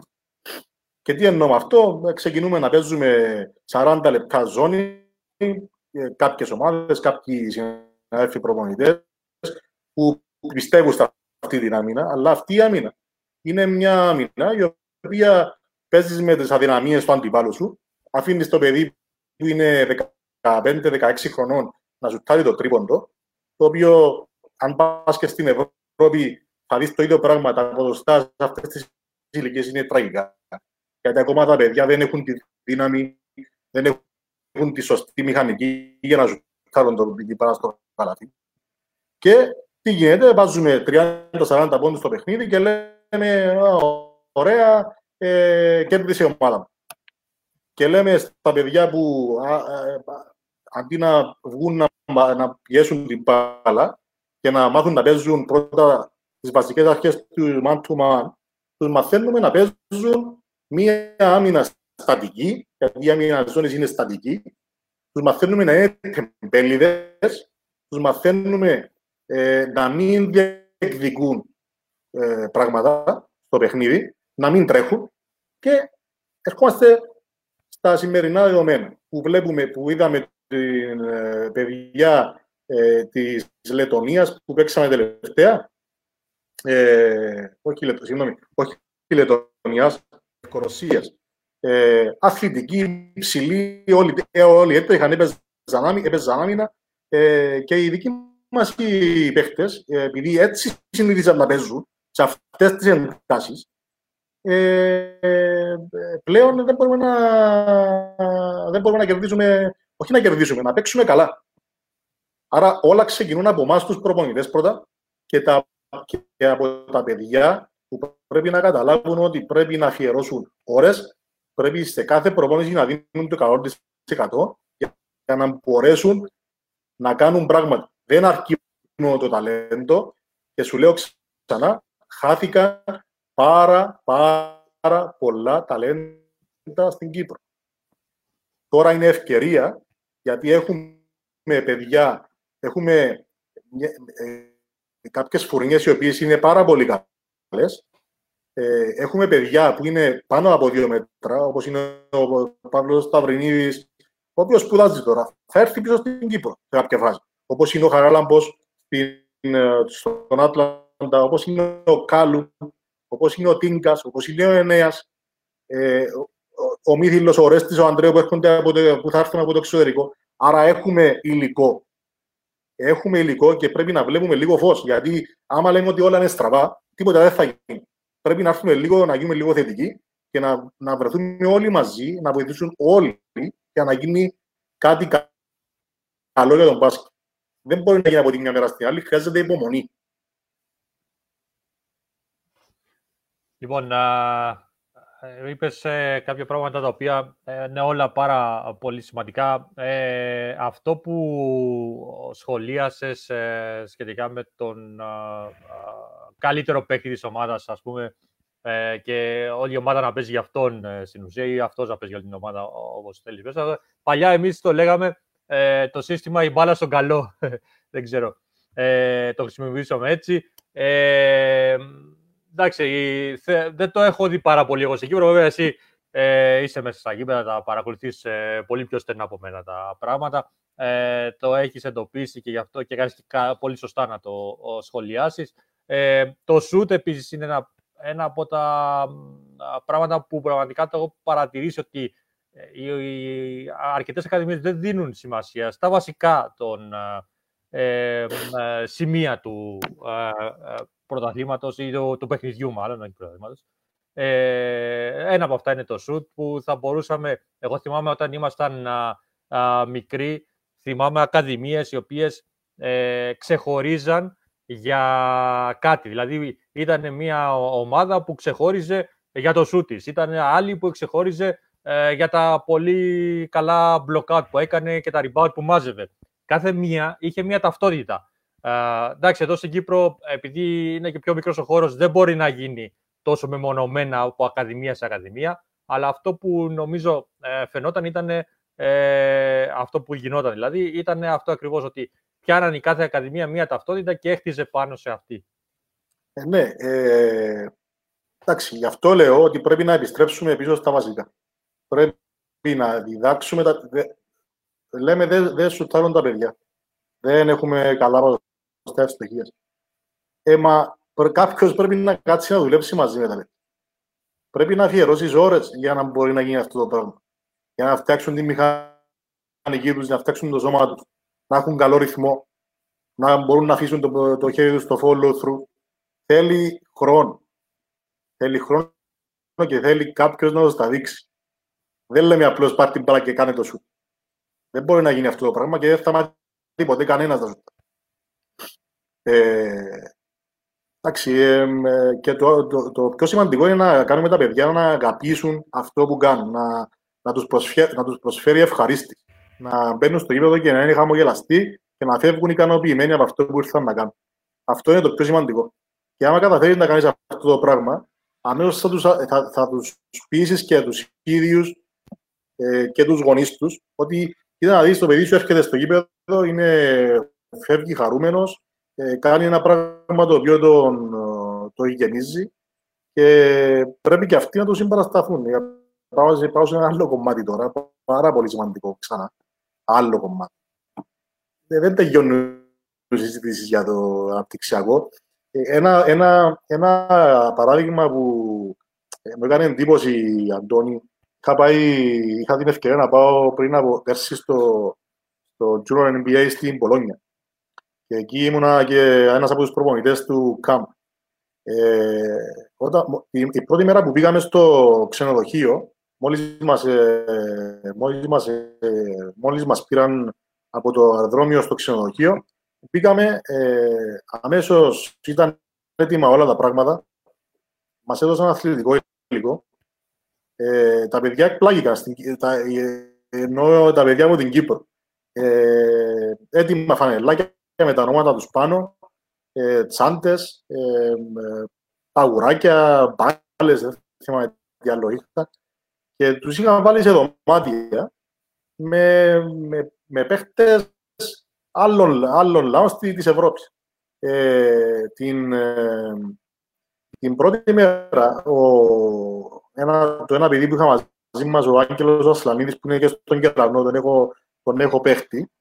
Και τι εννοώ με αυτό, ξεκινούμε να παίζουμε 40 λεπτά ζώνη, ε, κάποιες ομάδες, κάποιοι συνάδελφοι προπονητές που πιστεύουν στα αυτή την άμυνα, αλλά αυτή η άμυνα είναι μια άμυνα η οποία παίζεις με τις αδυναμίες του αντιπάλου σου, αφήνεις το παιδί που είναι 15-16 χρονών να ζουτάρει το τρίποντο, το οποίο αν πας και στην Ευρώπη θα δεις το ίδιο πράγμα. Τα ποδοστά σε αυτές τις ηλικίες είναι τραγικά. Γιατί ακόμα τα παιδιά δεν έχουν τη δύναμη, δεν έχουν τη σωστή μηχανική για να ζουτάρουν το παιδί πάνω στο καλάθι. Και τι γίνεται, βάζουμε 30-40 πόντους στο παιχνίδι και λέμε ωραία, ε, κέρδισε η ομάδα μου. Και λέμε στα παιδιά που α, α, αντί να βγουν να, να πιέσουν την μπάλα και να μάθουν να παίζουν πρώτα τις βασικές αρχές του man to man, τους μαθαίνουμε να παίζουν μία άμυνα στατική, γιατί η άμυνα ζώνης είναι στατική, τους μαθαίνουμε να είναι τεμπέληδες, τους μαθαίνουμε ε, να μην διεκδικούν ε, πράγματα στο παιχνίδι, να μην τρέχουν και ερχόμαστε στα σημερινά δεδομένα που βλέπουμε, που είδαμε την ε, παιδιά ε, της Λετωνίας που παίξαμε τελευταία. Ε, όχι, συγγνώμη, όχι Λετωνίας, Κορωσίας. Ε, αθλητική, υψηλή, όλοι, ε, όλοι έτρεχαν, έπαιζαν άμυνα ε, και οι δικοί μας οι παίχτε, ε, επειδή έτσι συνήθισαν να παίζουν σε αυτές τις εντάσεις, ε, πλέον δεν μπορούμε, να, δεν μπορούμε να κερδίσουμε, όχι να κερδίσουμε, να παίξουμε καλά. Άρα όλα ξεκινούν από εμάς τους προπονητές πρώτα και, τα, και από τα παιδιά που πρέπει να καταλάβουν ότι πρέπει να αφιερώσουν ώρες, πρέπει σε κάθε προπόνηση να δίνουν το 100% για να μπορέσουν να κάνουν πράγματα δεν αρκεί μόνο το ταλέντο και σου λέω ξανά, χάθηκαν πάρα, πάρα, πάρα πολλά ταλέντα στην Κύπρο. Τώρα είναι ευκαιρία, γιατί έχουμε παιδιά, έχουμε ε, κάποιες φουρνιές οι οποίες είναι πάρα πολύ καλές. Ε, έχουμε παιδιά που είναι πάνω από δύο μέτρα, όπως είναι ο Παύλος Σταυρινίδης, ο οποίος σπουδάζει τώρα. Θα έρθει πίσω στην Κύπρο σε κάποια φάση. Όπως είναι ο Χαράλαμπος ε, στον Άτλαντα, όπως είναι ο Κάλου, όπως είναι ο Τίνκας, όπως είναι ο Ενέας, ε, ο, ο Μύθιλος, ο Ρέστης, ο Ανδρέο που, έρχονται από το, που θα έρθουν από το εξωτερικό. Άρα έχουμε υλικό. Έχουμε υλικό και πρέπει να βλέπουμε λίγο φως. Γιατί άμα λέμε ότι όλα είναι στραβά, τίποτα δεν θα γίνει. Πρέπει να έρθουμε λίγο, να γίνουμε λίγο θετικοί και να, να βρεθούμε όλοι μαζί, να βοηθήσουν όλοι για να γίνει κάτι καλό για τον μπάσκετ. Δεν μπορεί να γίνει από τη μια μέρα στην άλλη, χρειάζεται υπομονή. Λοιπόν, ε, είπες ε, κάποια πράγματα τα οποία ε, είναι όλα πάρα πολύ σημαντικά. Ε, αυτό που σχολίασες ε, σχετικά με τον καλύτερο παίκτη της ομάδας, ας πούμε, και όλη η ομάδα να παίζει για αυτόν στην ουσία ή αυτός να παίζει για την ομάδα όπως θέλεις. Παλιά εμείς το λέγαμε το σύστημα η μπάλα στον καλό. Δεν ξέρω. το χρησιμοποιήσαμε έτσι εντάξει, δεν το έχω δει πάρα πολύ εγώ σε Κύπρο. Βέβαια, εσύ ε, είσαι μέσα στα γήπεδα, τα παρακολουθείς ε, πολύ πιο στενά από μένα τα πράγματα. Ε, το έχεις εντοπίσει και γι' αυτό και κάνεις πολύ σωστά να το σχολιάσεις. Ε, το σουτ επίσης είναι ένα, ένα από τα πράγματα που πραγματικά το έχω παρατηρήσει ότι ε, οι, οι αρκετές ακαδημίες δεν δίνουν σημασία στα βασικά των ε, σημεία του πρωταθλήματος ή του, του παιχνιδιού, μάλλον, όχι πρωταθλήματος. Ε, ένα από αυτά είναι το σουτ που θα μπορούσαμε. Εγώ θυμάμαι όταν ήμασταν α, α, μικροί, θυμάμαι ακαδημίες οι οποίες ε, ξεχωρίζαν για κάτι. Δηλαδή ήταν μια ομάδα που ξεχώριζε για το σουτ της. Ήταν άλλη που ξεχώριζε ε, για τα πολύ καλά block που έκανε και τα rebound που μάζευε. Κάθε μία είχε μια ταυτότητα. Uh, εντάξει, εδώ στην Κύπρο, επειδή είναι και πιο μικρός ο χώρος, δεν μπορεί να γίνει τόσο μεμονωμένα από ακαδημία σε ακαδημία. Αλλά αυτό που νομίζω ε, φαινόταν ήταν ε, αυτό που γινόταν. Δηλαδή, ήταν αυτό ακριβώς ότι πιάναν η κάθε ακαδημία μία ταυτότητα και έχτιζε πάνω σε αυτή. Ε, ναι. Ε, εντάξει, γι' αυτό λέω ότι πρέπει να επιστρέψουμε πίσω στα βασικά. Πρέπει να διδάξουμε τα. Λέμε δεν δε σουτάρουν τα παιδιά. Δεν έχουμε καλά προστάσεις στοιχεία. Ε, μα κάποιος πρέπει να κάτσει να δουλέψει μαζί με τα παιδιά. Πρέπει να αφιερώσεις ώρες για να μπορεί να γίνει αυτό το πράγμα. Για να φτιάξουν τη μηχανική τους, να φτιάξουν το σώμα τους, να έχουν καλό ρυθμό, να μπορούν να αφήσουν το, το χέρι τους στο follow through. Θέλει χρόνο. Θέλει χρόνο και θέλει κάποιος να το τα δείξει. Δεν λέμε απλώς πάρει την μπάλα και κάνε το σου. Δεν μπορεί να γίνει αυτό το πράγμα και δεν θα μάθει ποτέ κανένας να σου. Ε, εντάξει, ε, και το, το, το, πιο σημαντικό είναι να κάνουμε τα παιδιά να αγαπήσουν αυτό που κάνουν, να, να, τους, προσφέρει, να τους προσφέρει ευχαρίστη. Να μπαίνουν στο γήπεδο και να είναι χαμογελαστοί και να φεύγουν ικανοποιημένοι από αυτό που ήρθαν να κάνουν. Αυτό είναι το πιο σημαντικό. Και άμα καταφέρεις να κάνεις αυτό το πράγμα, αμέσως θα τους θα, θα τους πείσεις και τους ίδιους ε, και τους γονείς τους ότι κοίτα να δεις το παιδί σου έρχεται στο γήπεδο, είναι, φεύγει χαρούμενος, ε, κάνει ένα πράγμα το οποίο τον, το γεμίζει και πρέπει και αυτοί να το συμπαρασταθούν. Πάω, πάω σε ένα άλλο κομμάτι τώρα, πάρα πολύ σημαντικό ξανά. Άλλο κομμάτι. Ε, δεν τελειώνουν οι συζητήσεις για το αναπτυξιακό. Ε, ένα, ένα, ένα παράδειγμα που μου έκανε εντύπωση, Αντώνη, είχα, πάει, είχα την ευκαιρία να πάω πριν από πέρσι στο, στο Junior NBA στην Πολόνια. Και εκεί ήμουνα και ένας από τους προπονητές του ΚΑΜ. Ε, όταν, η, η, πρώτη μέρα που πήγαμε στο ξενοδοχείο, μόλις μας, ε, μόλις μας, ε, μόλις μας πήραν από το αεροδρόμιο στο ξενοδοχείο, πήγαμε, ε, αμέσως ήταν έτοιμα όλα τα πράγματα, μας έδωσαν αθλητικό υλικό. Ε, τα παιδιά εκπλάγηκαν, στην, τα, ε, ενώ τα παιδιά από την Κύπρο. Ε, έτοιμα φανελάκια με τα ονόματα τους πάνω, ε, τσάντες, ε, παγουράκια, μπάλες, δεν θυμάμαι τι άλλο είχα. Και τους είχα βάλει σε δωμάτια με, με, με παίχτες άλλων, άλλων λαών της Ευρώπης. Ε, την, ε, την πρώτη μέρα, ο, ένα, το ένα παιδί που είχα μαζί μας, ο Άγγελος Ασλανίδης, που είναι και στον Κεραυνό, τον έχω, τον έχω παίχτη,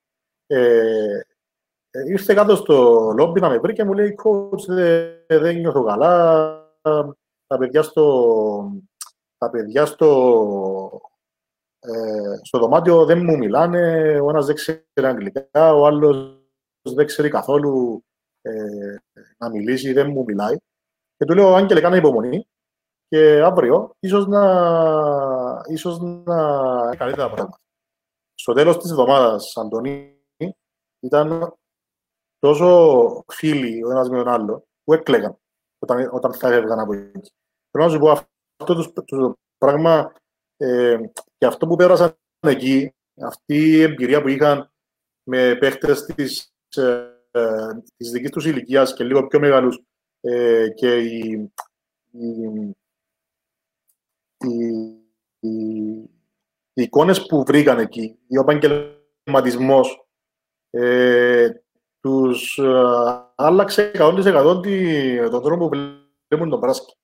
ε, ε, ήρθε κάτω στο λόμπι να με βρει και μου λέει «Coach, δεν, δεν νιώθω καλά, τα παιδιά στο, τα παιδιά στο, ε, στο δωμάτιο δεν μου μιλάνε, ο ένας δεν ξέρει αγγλικά, ο άλλος δεν ξέρει καθόλου ε, να μιλήσει, δεν μου μιλάει. Και του λέω, Άγγελε, κάνε υπομονή και αύριο ίσως να, ίσως να καλύτερα πράγματα. Στο τέλος της εβδομάδας, Αντωνή, ήταν τόσο φίλοι ο ένας με τον άλλο που έκλαιγαν όταν, όταν θα έφευγαν από εκεί. Θέλω να σου πω αυτό το, το πράγμα ε, και αυτό που πέρασαν εκεί, αυτή η εμπειρία που είχαν με παίχτες της, ε, της δικής τους ηλικίας και λίγο πιο μεγάλους ε, και οι, οι, οι, οι, οι εικόνες που βρήκαν εκεί, ο επαγγελματισμός, ε, τους ε, άλλαξε 100% τον τρόπο που βλέπουν τον μπράσκετ.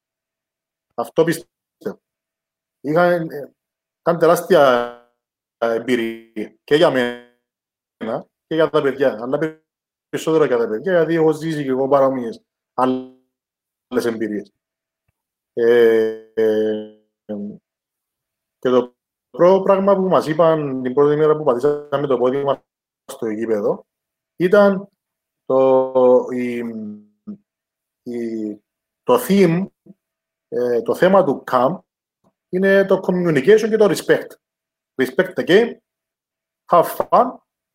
Αυτό πιστεύω. Είχαν, ήταν τεράστια εμπειρία και για μένα και για τα παιδιά. Αλλά περισσότερο για τα παιδιά, γιατί έχω ζήσει και εγώ παρόμοιες άλλες εμπειρίες. Ε, ε, και το πρώτο πράγμα που μας είπαν την πρώτη μέρα που πατήσαμε το πόδι μας στο γήπεδο ήταν το, η, η, το theme, ε, το θέμα του camp είναι το communication και το respect. Respect the game, have fun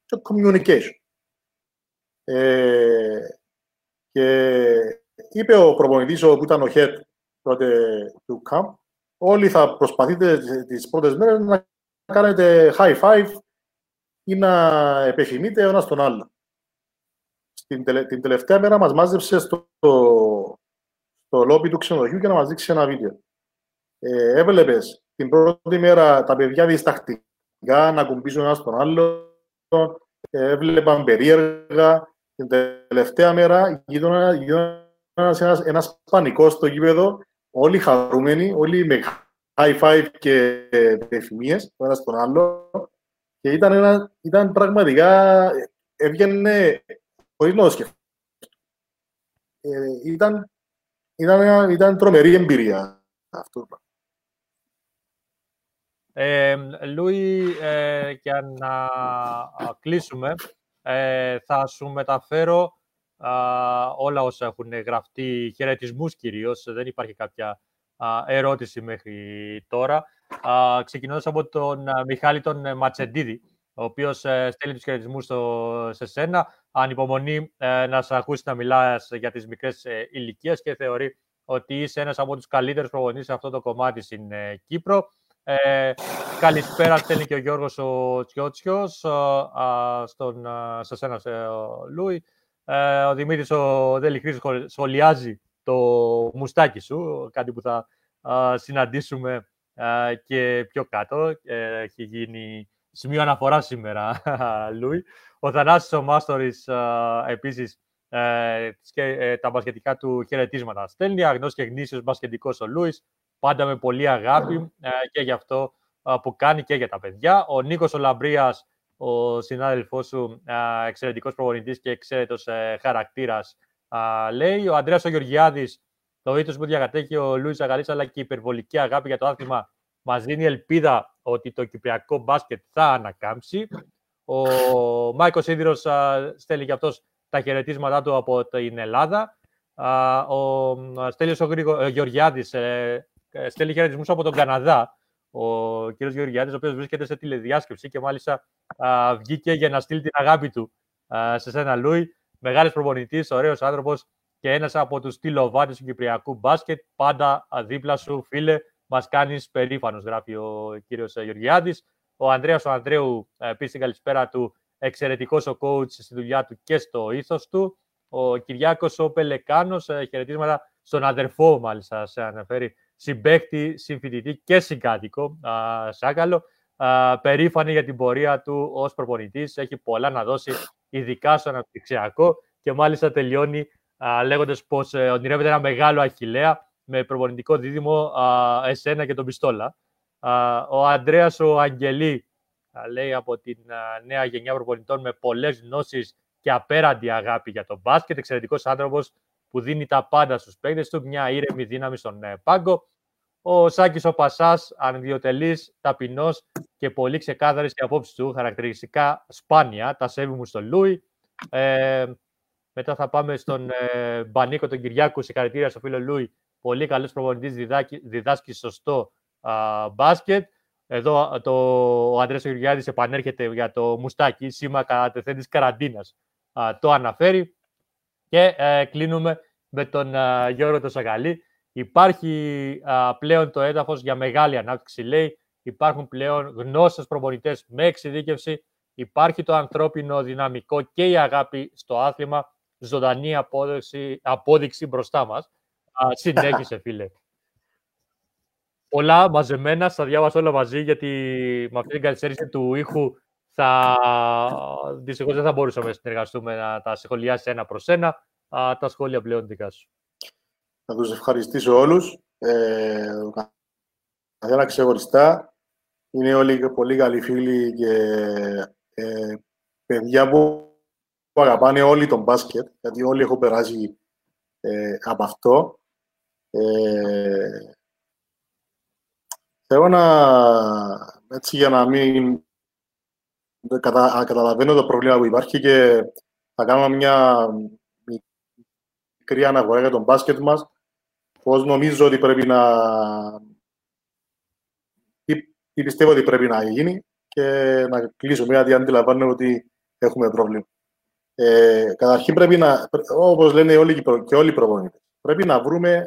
και communication. Ε, και είπε ο προπονητής που ήταν ο head τότε του camp, όλοι θα προσπαθείτε τις πρώτες μέρες να κάνετε high five ή να επιθυμείτε ο ένας τον άλλο. Την, την τελευταία μέρα μας μάζεψε στο, στο λόμπι του ξενοδοχείου και να μας δείξει ένα βίντεο ε, έβλεπες την πρώτη μέρα τα παιδιά διστακτικά να κουμπίσουν ένας στον άλλο, ε, έβλεπαν περίεργα. Την τελευταία μέρα γινόταν ένας, ένας πανικός στο γήπεδο, όλοι χαρούμενοι, όλοι με high five και εφημίες, το ένα στον άλλο. Και ήταν, ένα, ήταν πραγματικά, έβγαινε χωρίς να το σκεφτώ. Ε, ήταν, ήταν, ήταν τρομερή εμπειρία αυτό. Ε, Λούι, ε, για να κλείσουμε, ε, θα σου μεταφέρω όλα όσα έχουν γραφτεί, χαιρετισμούς κυρίως, δεν υπάρχει κάποια ερώτηση μέχρι τώρα. Α, ξεκινώντας από τον Μιχάλη τον Ματσεντίδη, ο οποίος στέλνει τους χαιρετισμούς σε σένα, ανυπομονεί να σε ακούσει να μιλάς για τις μικρές ηλικίες και θεωρεί ότι είσαι ένας από τους καλύτερους προπονητές σε αυτό το κομμάτι στην Κύπρο. Ε, καλησπέρα, στέλνει και ο Γιώργος ο Τσιότσιος, στον, σε σένα, Λούι. Ε, ο Δημήτρης ο Δέλη σχολιάζει το μουστάκι σου, κάτι που θα συναντήσουμε και πιο κάτω. Ε, έχει γίνει σημείο αναφοράς σήμερα, Λούι. Ο Θανάσης ο Μάστορης, επίσης, και τα μπασκετικά του χαιρετίσματα στέλνει. Αγνός και γνήσιος μπασκετικός ο Λούις πάντα με πολύ αγάπη ε, και για αυτό ε, που κάνει και για τα παιδιά. Ο Νίκος ο Λαμπρίας, ο συνάδελφός σου, ε, εξαιρετικός προπονητής και εξαίρετος χαρακτήρας, λέει. Ο Ανδρέας ο Γεωργιάδης, το ήθος που διακατέχει ο Λούις Αγαλής, αλλά και η υπερβολική αγάπη για το άθλημα, μας δίνει ελπίδα ότι το κυπριακό μπάσκετ θα ανακάμψει. Ο Μάικος Σίδηρος στέλνει και αυτός τα χαιρετίσματά του από την Ελλάδα. Ο Στέλιος ο Γεωργιάδης ε, στέλνει χαιρετισμούς από τον Καναδά. Ο κ. Γεωργιάδη, ο οποίος βρίσκεται σε τηλεδιάσκεψη και μάλιστα α, βγήκε για να στείλει την αγάπη του α, σε σένα, Λούι. Μεγάλο προπονητής, ωραίος άνθρωπος και ένας από τους τηλεοβάτες του Κυπριακού μπάσκετ. Πάντα δίπλα σου, φίλε, μας κάνεις περήφανος, γράφει ο κύριος Γεωργιάδη. Ο Ανδρέας ο Ανδρέου, επίσης την καλησπέρα του, εξαιρετικός ο coach στη δουλειά του και στο ήθος του. Ο Κυριάκος ο Πελεκάνος, ε, χαιρετίσματα στον αδερφό, μάλιστα, σε αναφέρει συμπέχτη, συμφοιτητή και συγκάτοικο Σάκαλο. Περήφανη για την πορεία του ως προπονητής. Έχει πολλά να δώσει, ειδικά στο αναπτυξιακό και μάλιστα τελειώνει λέγοντας πως ε, ονειρεύεται ένα μεγάλο αχηλέα με προπονητικό δίδυμο εσένα και τον Πιστόλα. Ο Αντρέας ο Αγγελή λέει από την νέα γενιά προπονητών με πολλές γνώσεις και απέραντη αγάπη για τον μπάσκετ. Εξαιρετικός άνθρωπος που δίνει τα πάντα στους παίκτες του, μια ήρεμη δύναμη στον ε, πάγκο. Ο Σάκης ο Πασάς, ανδιοτελής, ταπεινός και πολύ ξεκάθαρης και απόψης του, χαρακτηριστικά σπάνια, τα σέβη μου στον Λούι. Ε, μετά θα πάμε στον ε, Μπανίκο τον Κυριάκου, συγχαρητήρια στο φίλο Λούι, πολύ καλός προπονητής, διδάσκει σωστό α, μπάσκετ. Εδώ το, ο Αντρέας Γεωργιάδης επανέρχεται για το μουστάκι, σήμα κατά τεθέν της καραντίνας. το αναφέρει. Και ε, κλείνουμε με τον α, Γιώργο το Σαγαλή. Υπάρχει πλέον το έδαφος για μεγάλη ανάπτυξη, λέει. Υπάρχουν πλέον γνώστες προπονητές με εξειδίκευση. Υπάρχει το ανθρώπινο δυναμικό και η αγάπη στο άθλημα. Ζωντανή απόδειξη, απόδειξη μπροστά μας. συνέχισε, φίλε. Πολλά μαζεμένα, θα διάβασα όλα μαζί, γιατί με αυτή την καθυστέρηση του ήχου θα... δυστυχώς δεν θα μπορούσαμε να συνεργαστούμε να τα σχολιάσεις ένα προς ένα. τα σχόλια πλέον δικά σου. Να τους ευχαριστήσω όλους. Ε, καθένα ξεχωριστά. Είναι όλοι πολύ καλοί φίλοι και ε, παιδιά που, αγαπάνε όλοι τον μπάσκετ, γιατί όλοι έχω περάσει ε, από αυτό. Ε, Θέλω να, έτσι για να μην κατα, καταλαβαίνω το πρόβλημα που υπάρχει και θα κάνω μια μικρή αναφορά για τον μπάσκετ μας, πώς νομίζω ότι πρέπει να... Τι, πιστεύω ότι πρέπει να γίνει και να κλείσω μια γιατί αντιλαμβάνω ότι έχουμε πρόβλημα. Ε, καταρχήν πρέπει να, όπως λένε όλοι και όλοι οι προπονητές, πρέπει να βρούμε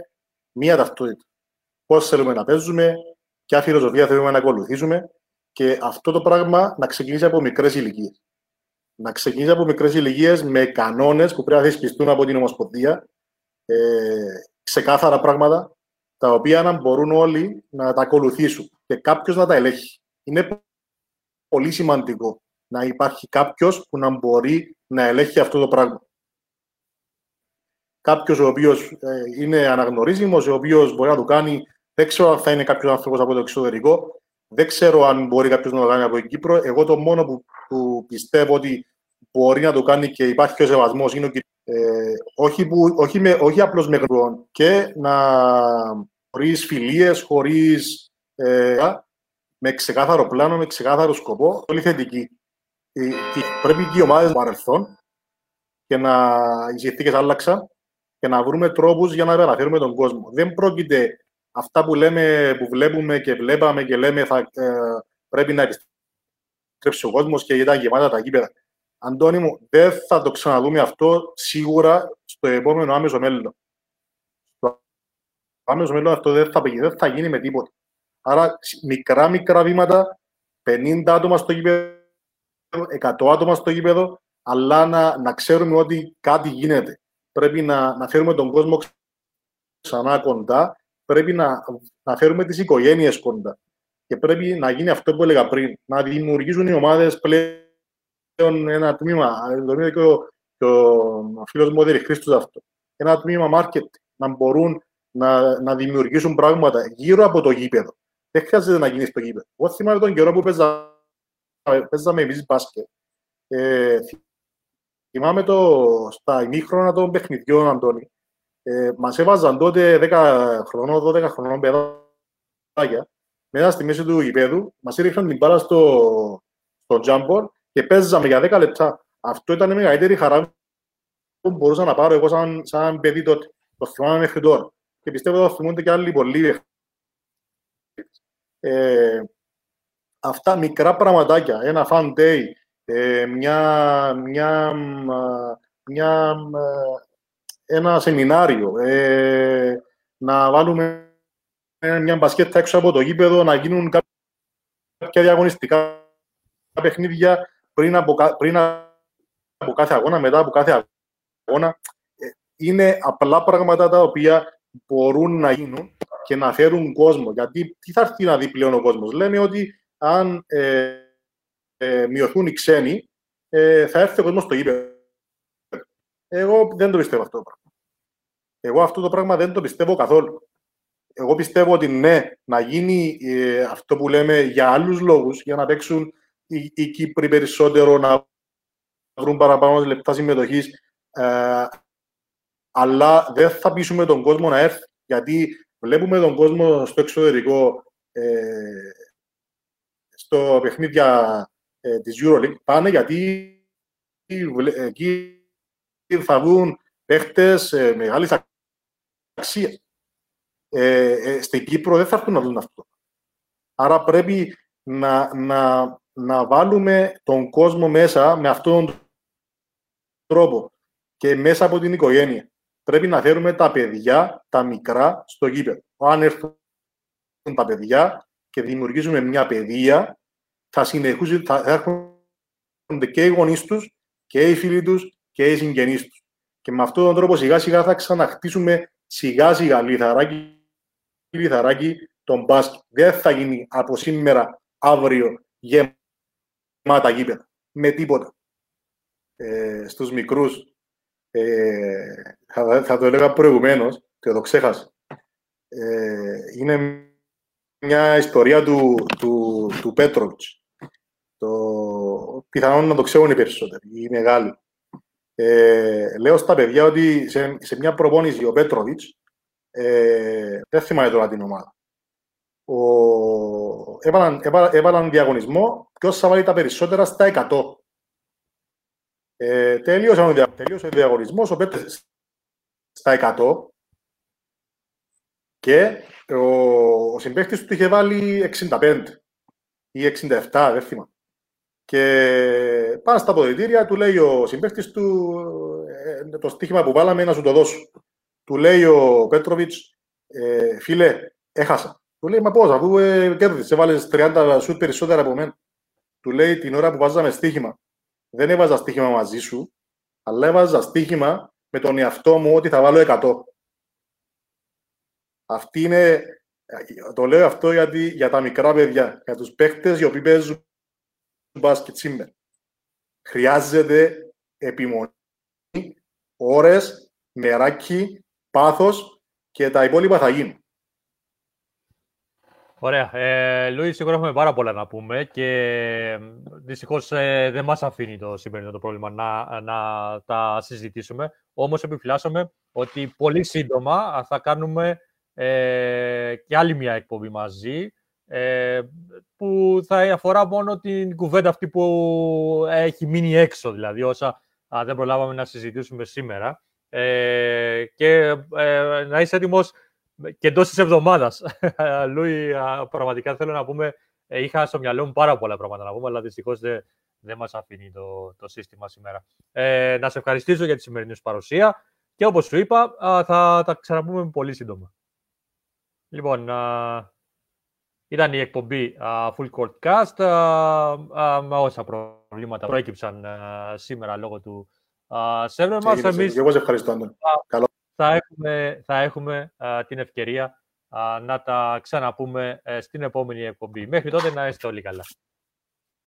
μία ταυτότητα. Πώς θέλουμε να παίζουμε, ποια φιλοσοφία θέλουμε να ακολουθήσουμε και αυτό το πράγμα να ξεκινήσει από μικρές ηλικίες. Να ξεκινήσει από μικρές ηλικίες με κανόνες που πρέπει να θεσπιστούν από την Ομοσπονδία, ε, ξεκάθαρα πράγματα, τα οποία να μπορούν όλοι να τα ακολουθήσουν και κάποιος να τα ελέγχει. Είναι πολύ σημαντικό να υπάρχει κάποιος που να μπορεί να ελέγχει αυτό το πράγμα. Κάποιος ο οποίος ε, είναι αναγνωρίσιμο, ο οποίος μπορεί να το κάνει δεν ξέρω αν θα είναι κάποιος άνθρωπος από το εξωτερικό. Δεν ξέρω αν μπορεί κάποιος να το κάνει από την Κύπρο. Εγώ το μόνο που, που πιστεύω ότι μπορεί να το κάνει και υπάρχει και ο σεβασμός είναι ο ε, όχι, που, όχι, με, όχι απλώς με γνώμη και να χωρίς φιλίες, χωρίς ε, με ξεκάθαρο πλάνο, με ξεκάθαρο σκοπό, πολύ θετική. Ε, πρέπει και οι ομάδες του παρελθόν και να οι συνθήκες άλλαξαν και να βρούμε τρόπους για να επαναφέρουμε τον κόσμο. Δεν πρόκειται αυτά που, λέμε, που βλέπουμε και βλέπαμε και λέμε θα, ε, πρέπει να επιστρέψει ο κόσμος και ήταν γεμάτα τα γήπεδα. Αντώνη μου, δεν θα το ξαναδούμε αυτό σίγουρα στο επόμενο άμεσο μέλλον. Στο άμεσο μέλλον αυτό δεν θα, δεν θα γίνει με τίποτα. Άρα μικρά μικρά βήματα, 50 άτομα στο γήπεδο, 100 άτομα στο γήπεδο, αλλά να, να ξέρουμε ότι κάτι γίνεται. Πρέπει να, να φέρουμε τον κόσμο ξανά κοντά πρέπει να, να φέρουμε τις οικογένειες κοντά. Και πρέπει να γίνει αυτό που έλεγα πριν, να δημιουργήσουν οι ομάδες πλέον ένα τμήμα, το είπε και ο, και ο φίλος μου ο Χρήστος αυτό, ένα τμήμα market, να μπορούν να, να δημιουργήσουν πράγματα γύρω από το γήπεδο. Δεν χρειάζεται να γίνεις στο γήπεδο. Εγώ θυμάμαι τον καιρό που παίζα, παίζαμε εμείς μπάσκετ. Ε, θυμάμαι το, στα ημίχρονα των παιχνιδιών, Αντώνη, ε, μας έβαζαν τότε 10 χρονών, 12 χρονών παιδάκια μέσα στη μέση του γηπέδου, μας έριχναν την μπάλα στο, στο τζάμπορ και παίζαμε για 10 λεπτά. Αυτό ήταν η μεγαλύτερη χαρά που μπορούσα να πάρω εγώ σαν, σαν παιδί τότε. Το θυμάμαι μέχρι τώρα. Και πιστεύω ότι το θυμούνται και άλλοι πολλοί. Ε, αυτά μικρά πραγματάκια, ένα fun day, ε, μια, μια, μια, ένα σεμινάριο, ε, να βάλουμε μια μπασκέτα έξω από το γήπεδο, να γίνουν κάποια διαγωνιστικά παιχνίδια πριν από, πριν από κάθε αγώνα, μετά από κάθε αγώνα. Ε, είναι απλά πράγματα τα οποία μπορούν να γίνουν και να φέρουν κόσμο. Γιατί τι θα έρθει να δει πλέον ο κόσμος; Λέμε ότι αν ε, ε, μειωθούν οι ξένοι, ε, θα έρθει ο κόσμος στο γήπεδο. Εγώ δεν το πιστεύω αυτό το πράγμα. Εγώ αυτό το πράγμα δεν το πιστεύω καθόλου. Εγώ πιστεύω ότι ναι, να γίνει ε, αυτό που λέμε για άλλους λόγους, για να παίξουν οι, οι Κύπροι περισσότερο, να βρουν παραπάνω λεπτά συμμετοχής. Ε, αλλά δεν θα πείσουμε τον κόσμο να έρθει. Γιατί βλέπουμε τον κόσμο στο εξωτερικό, ε, στο παιχνίδια ε, της EuroLeague, πάνε γιατί εκεί θα βγουν παίχτες ε, μεγάλης αξίας. Ε, ε, στην Κύπρο δεν θα έρθουν να δουν αυτό. Άρα πρέπει να, να, να βάλουμε τον κόσμο μέσα με αυτόν τον τρόπο και μέσα από την οικογένεια. Πρέπει να φέρουμε τα παιδιά, τα μικρά, στο γήπεδο. Αν έρθουν τα παιδιά και δημιουργήσουμε μια παιδεία, θα συνεχίσουν, θα έρχονται και οι γονείς τους και οι φίλοι τους και οι συγγενείς τους. Και με αυτόν τον τρόπο σιγά σιγά θα ξαναχτίσουμε σιγά σιγά λιθαράκι, λιθαράκι τον μπάσκετ. Δεν θα γίνει από σήμερα, αύριο, γεμάτα γήπεδα. Με τίποτα. Ε, στους μικρούς, ε, θα, θα, το έλεγα προηγουμένως, και το ξέχασα. Ε, είναι μια ιστορία του, του, του Πέτροβιτς. Το, πιθανόν να το ξέρουν οι περισσότεροι, οι μεγάλοι. Ε, λέω στα παιδιά ότι σε, σε μια προπόνηση ο Πέτροβιτς, ε, δεν θυμάμαι τώρα την ομάδα, ο, έβαλαν, έβαλαν, διαγωνισμό ποιος θα βάλει τα περισσότερα στα 100. Ε, τελείωσε, ο, τελείωσε ο διαγωνισμός, ο Πέτροβιτς στα 100 και ο, ο συμπαίκτης του είχε βάλει 65 ή 67, δεν θυμάμαι. Και πάνε στα αποδητήρια, του λέει ο συμπαίκτης του ε, το στοίχημα που βάλαμε να σου το δώσω. Του λέει ο Πέτροβιτς, ε, φίλε, έχασα. Του λέει, μα πώς, αφού ε, κέρδισες, έβαλες 30 σουτ περισσότερα από μένα. Του λέει, την ώρα που βάζαμε στοίχημα, δεν έβαζα στοίχημα μαζί σου, αλλά έβαζα στοίχημα με τον εαυτό μου ότι θα βάλω 100. Αυτή είναι, το λέω αυτό γιατί, για τα μικρά παιδιά, για τους παίχτες οι οποίοι παίζουν μπάσκετ σήμερα. Χρειάζεται επιμονή, ώρες, νεράκι, πάθος και τα υπόλοιπα θα γίνουν. Ωραία. Ε, Λουίς, σίγουρα έχουμε πάρα πολλά να πούμε και δυστυχώς ε, δεν μας αφήνει το σημερινό το πρόβλημα να, να τα συζητήσουμε. Όμως επιφυλάσσομαι ότι πολύ σύντομα θα κάνουμε ε, και άλλη μια εκπομπή μαζί ε, που θα αφορά μόνο την κουβέντα αυτή που έχει μείνει έξω, δηλαδή όσα δεν προλάβαμε να συζητήσουμε σήμερα. Ε, και ε, να είσαι έτοιμος και εντός της εβδομάδας. Λούι, πραγματικά θέλω να πούμε, ε, είχα στο μυαλό μου πάρα πολλά πράγματα να πούμε, αλλά δυστυχώς δεν, δεν μας αφήνει το, το σύστημα σήμερα. Ε, να σε ευχαριστήσω για τη σημερινή σου παρουσία και όπως σου είπα, θα τα ξαναπούμε πολύ σύντομα. Λοιπόν, ήταν η εκπομπή Full Court Cast με όσα προβλήματα προέκυψαν σήμερα λόγω του σερβερ μας. Εμείς εγώ σε ευχαριστώ. Θα έχουμε, θα έχουμε την ευκαιρία να τα ξαναπούμε ε, στην επόμενη εκπομπή. Μέχρι τότε να είστε όλοι καλά.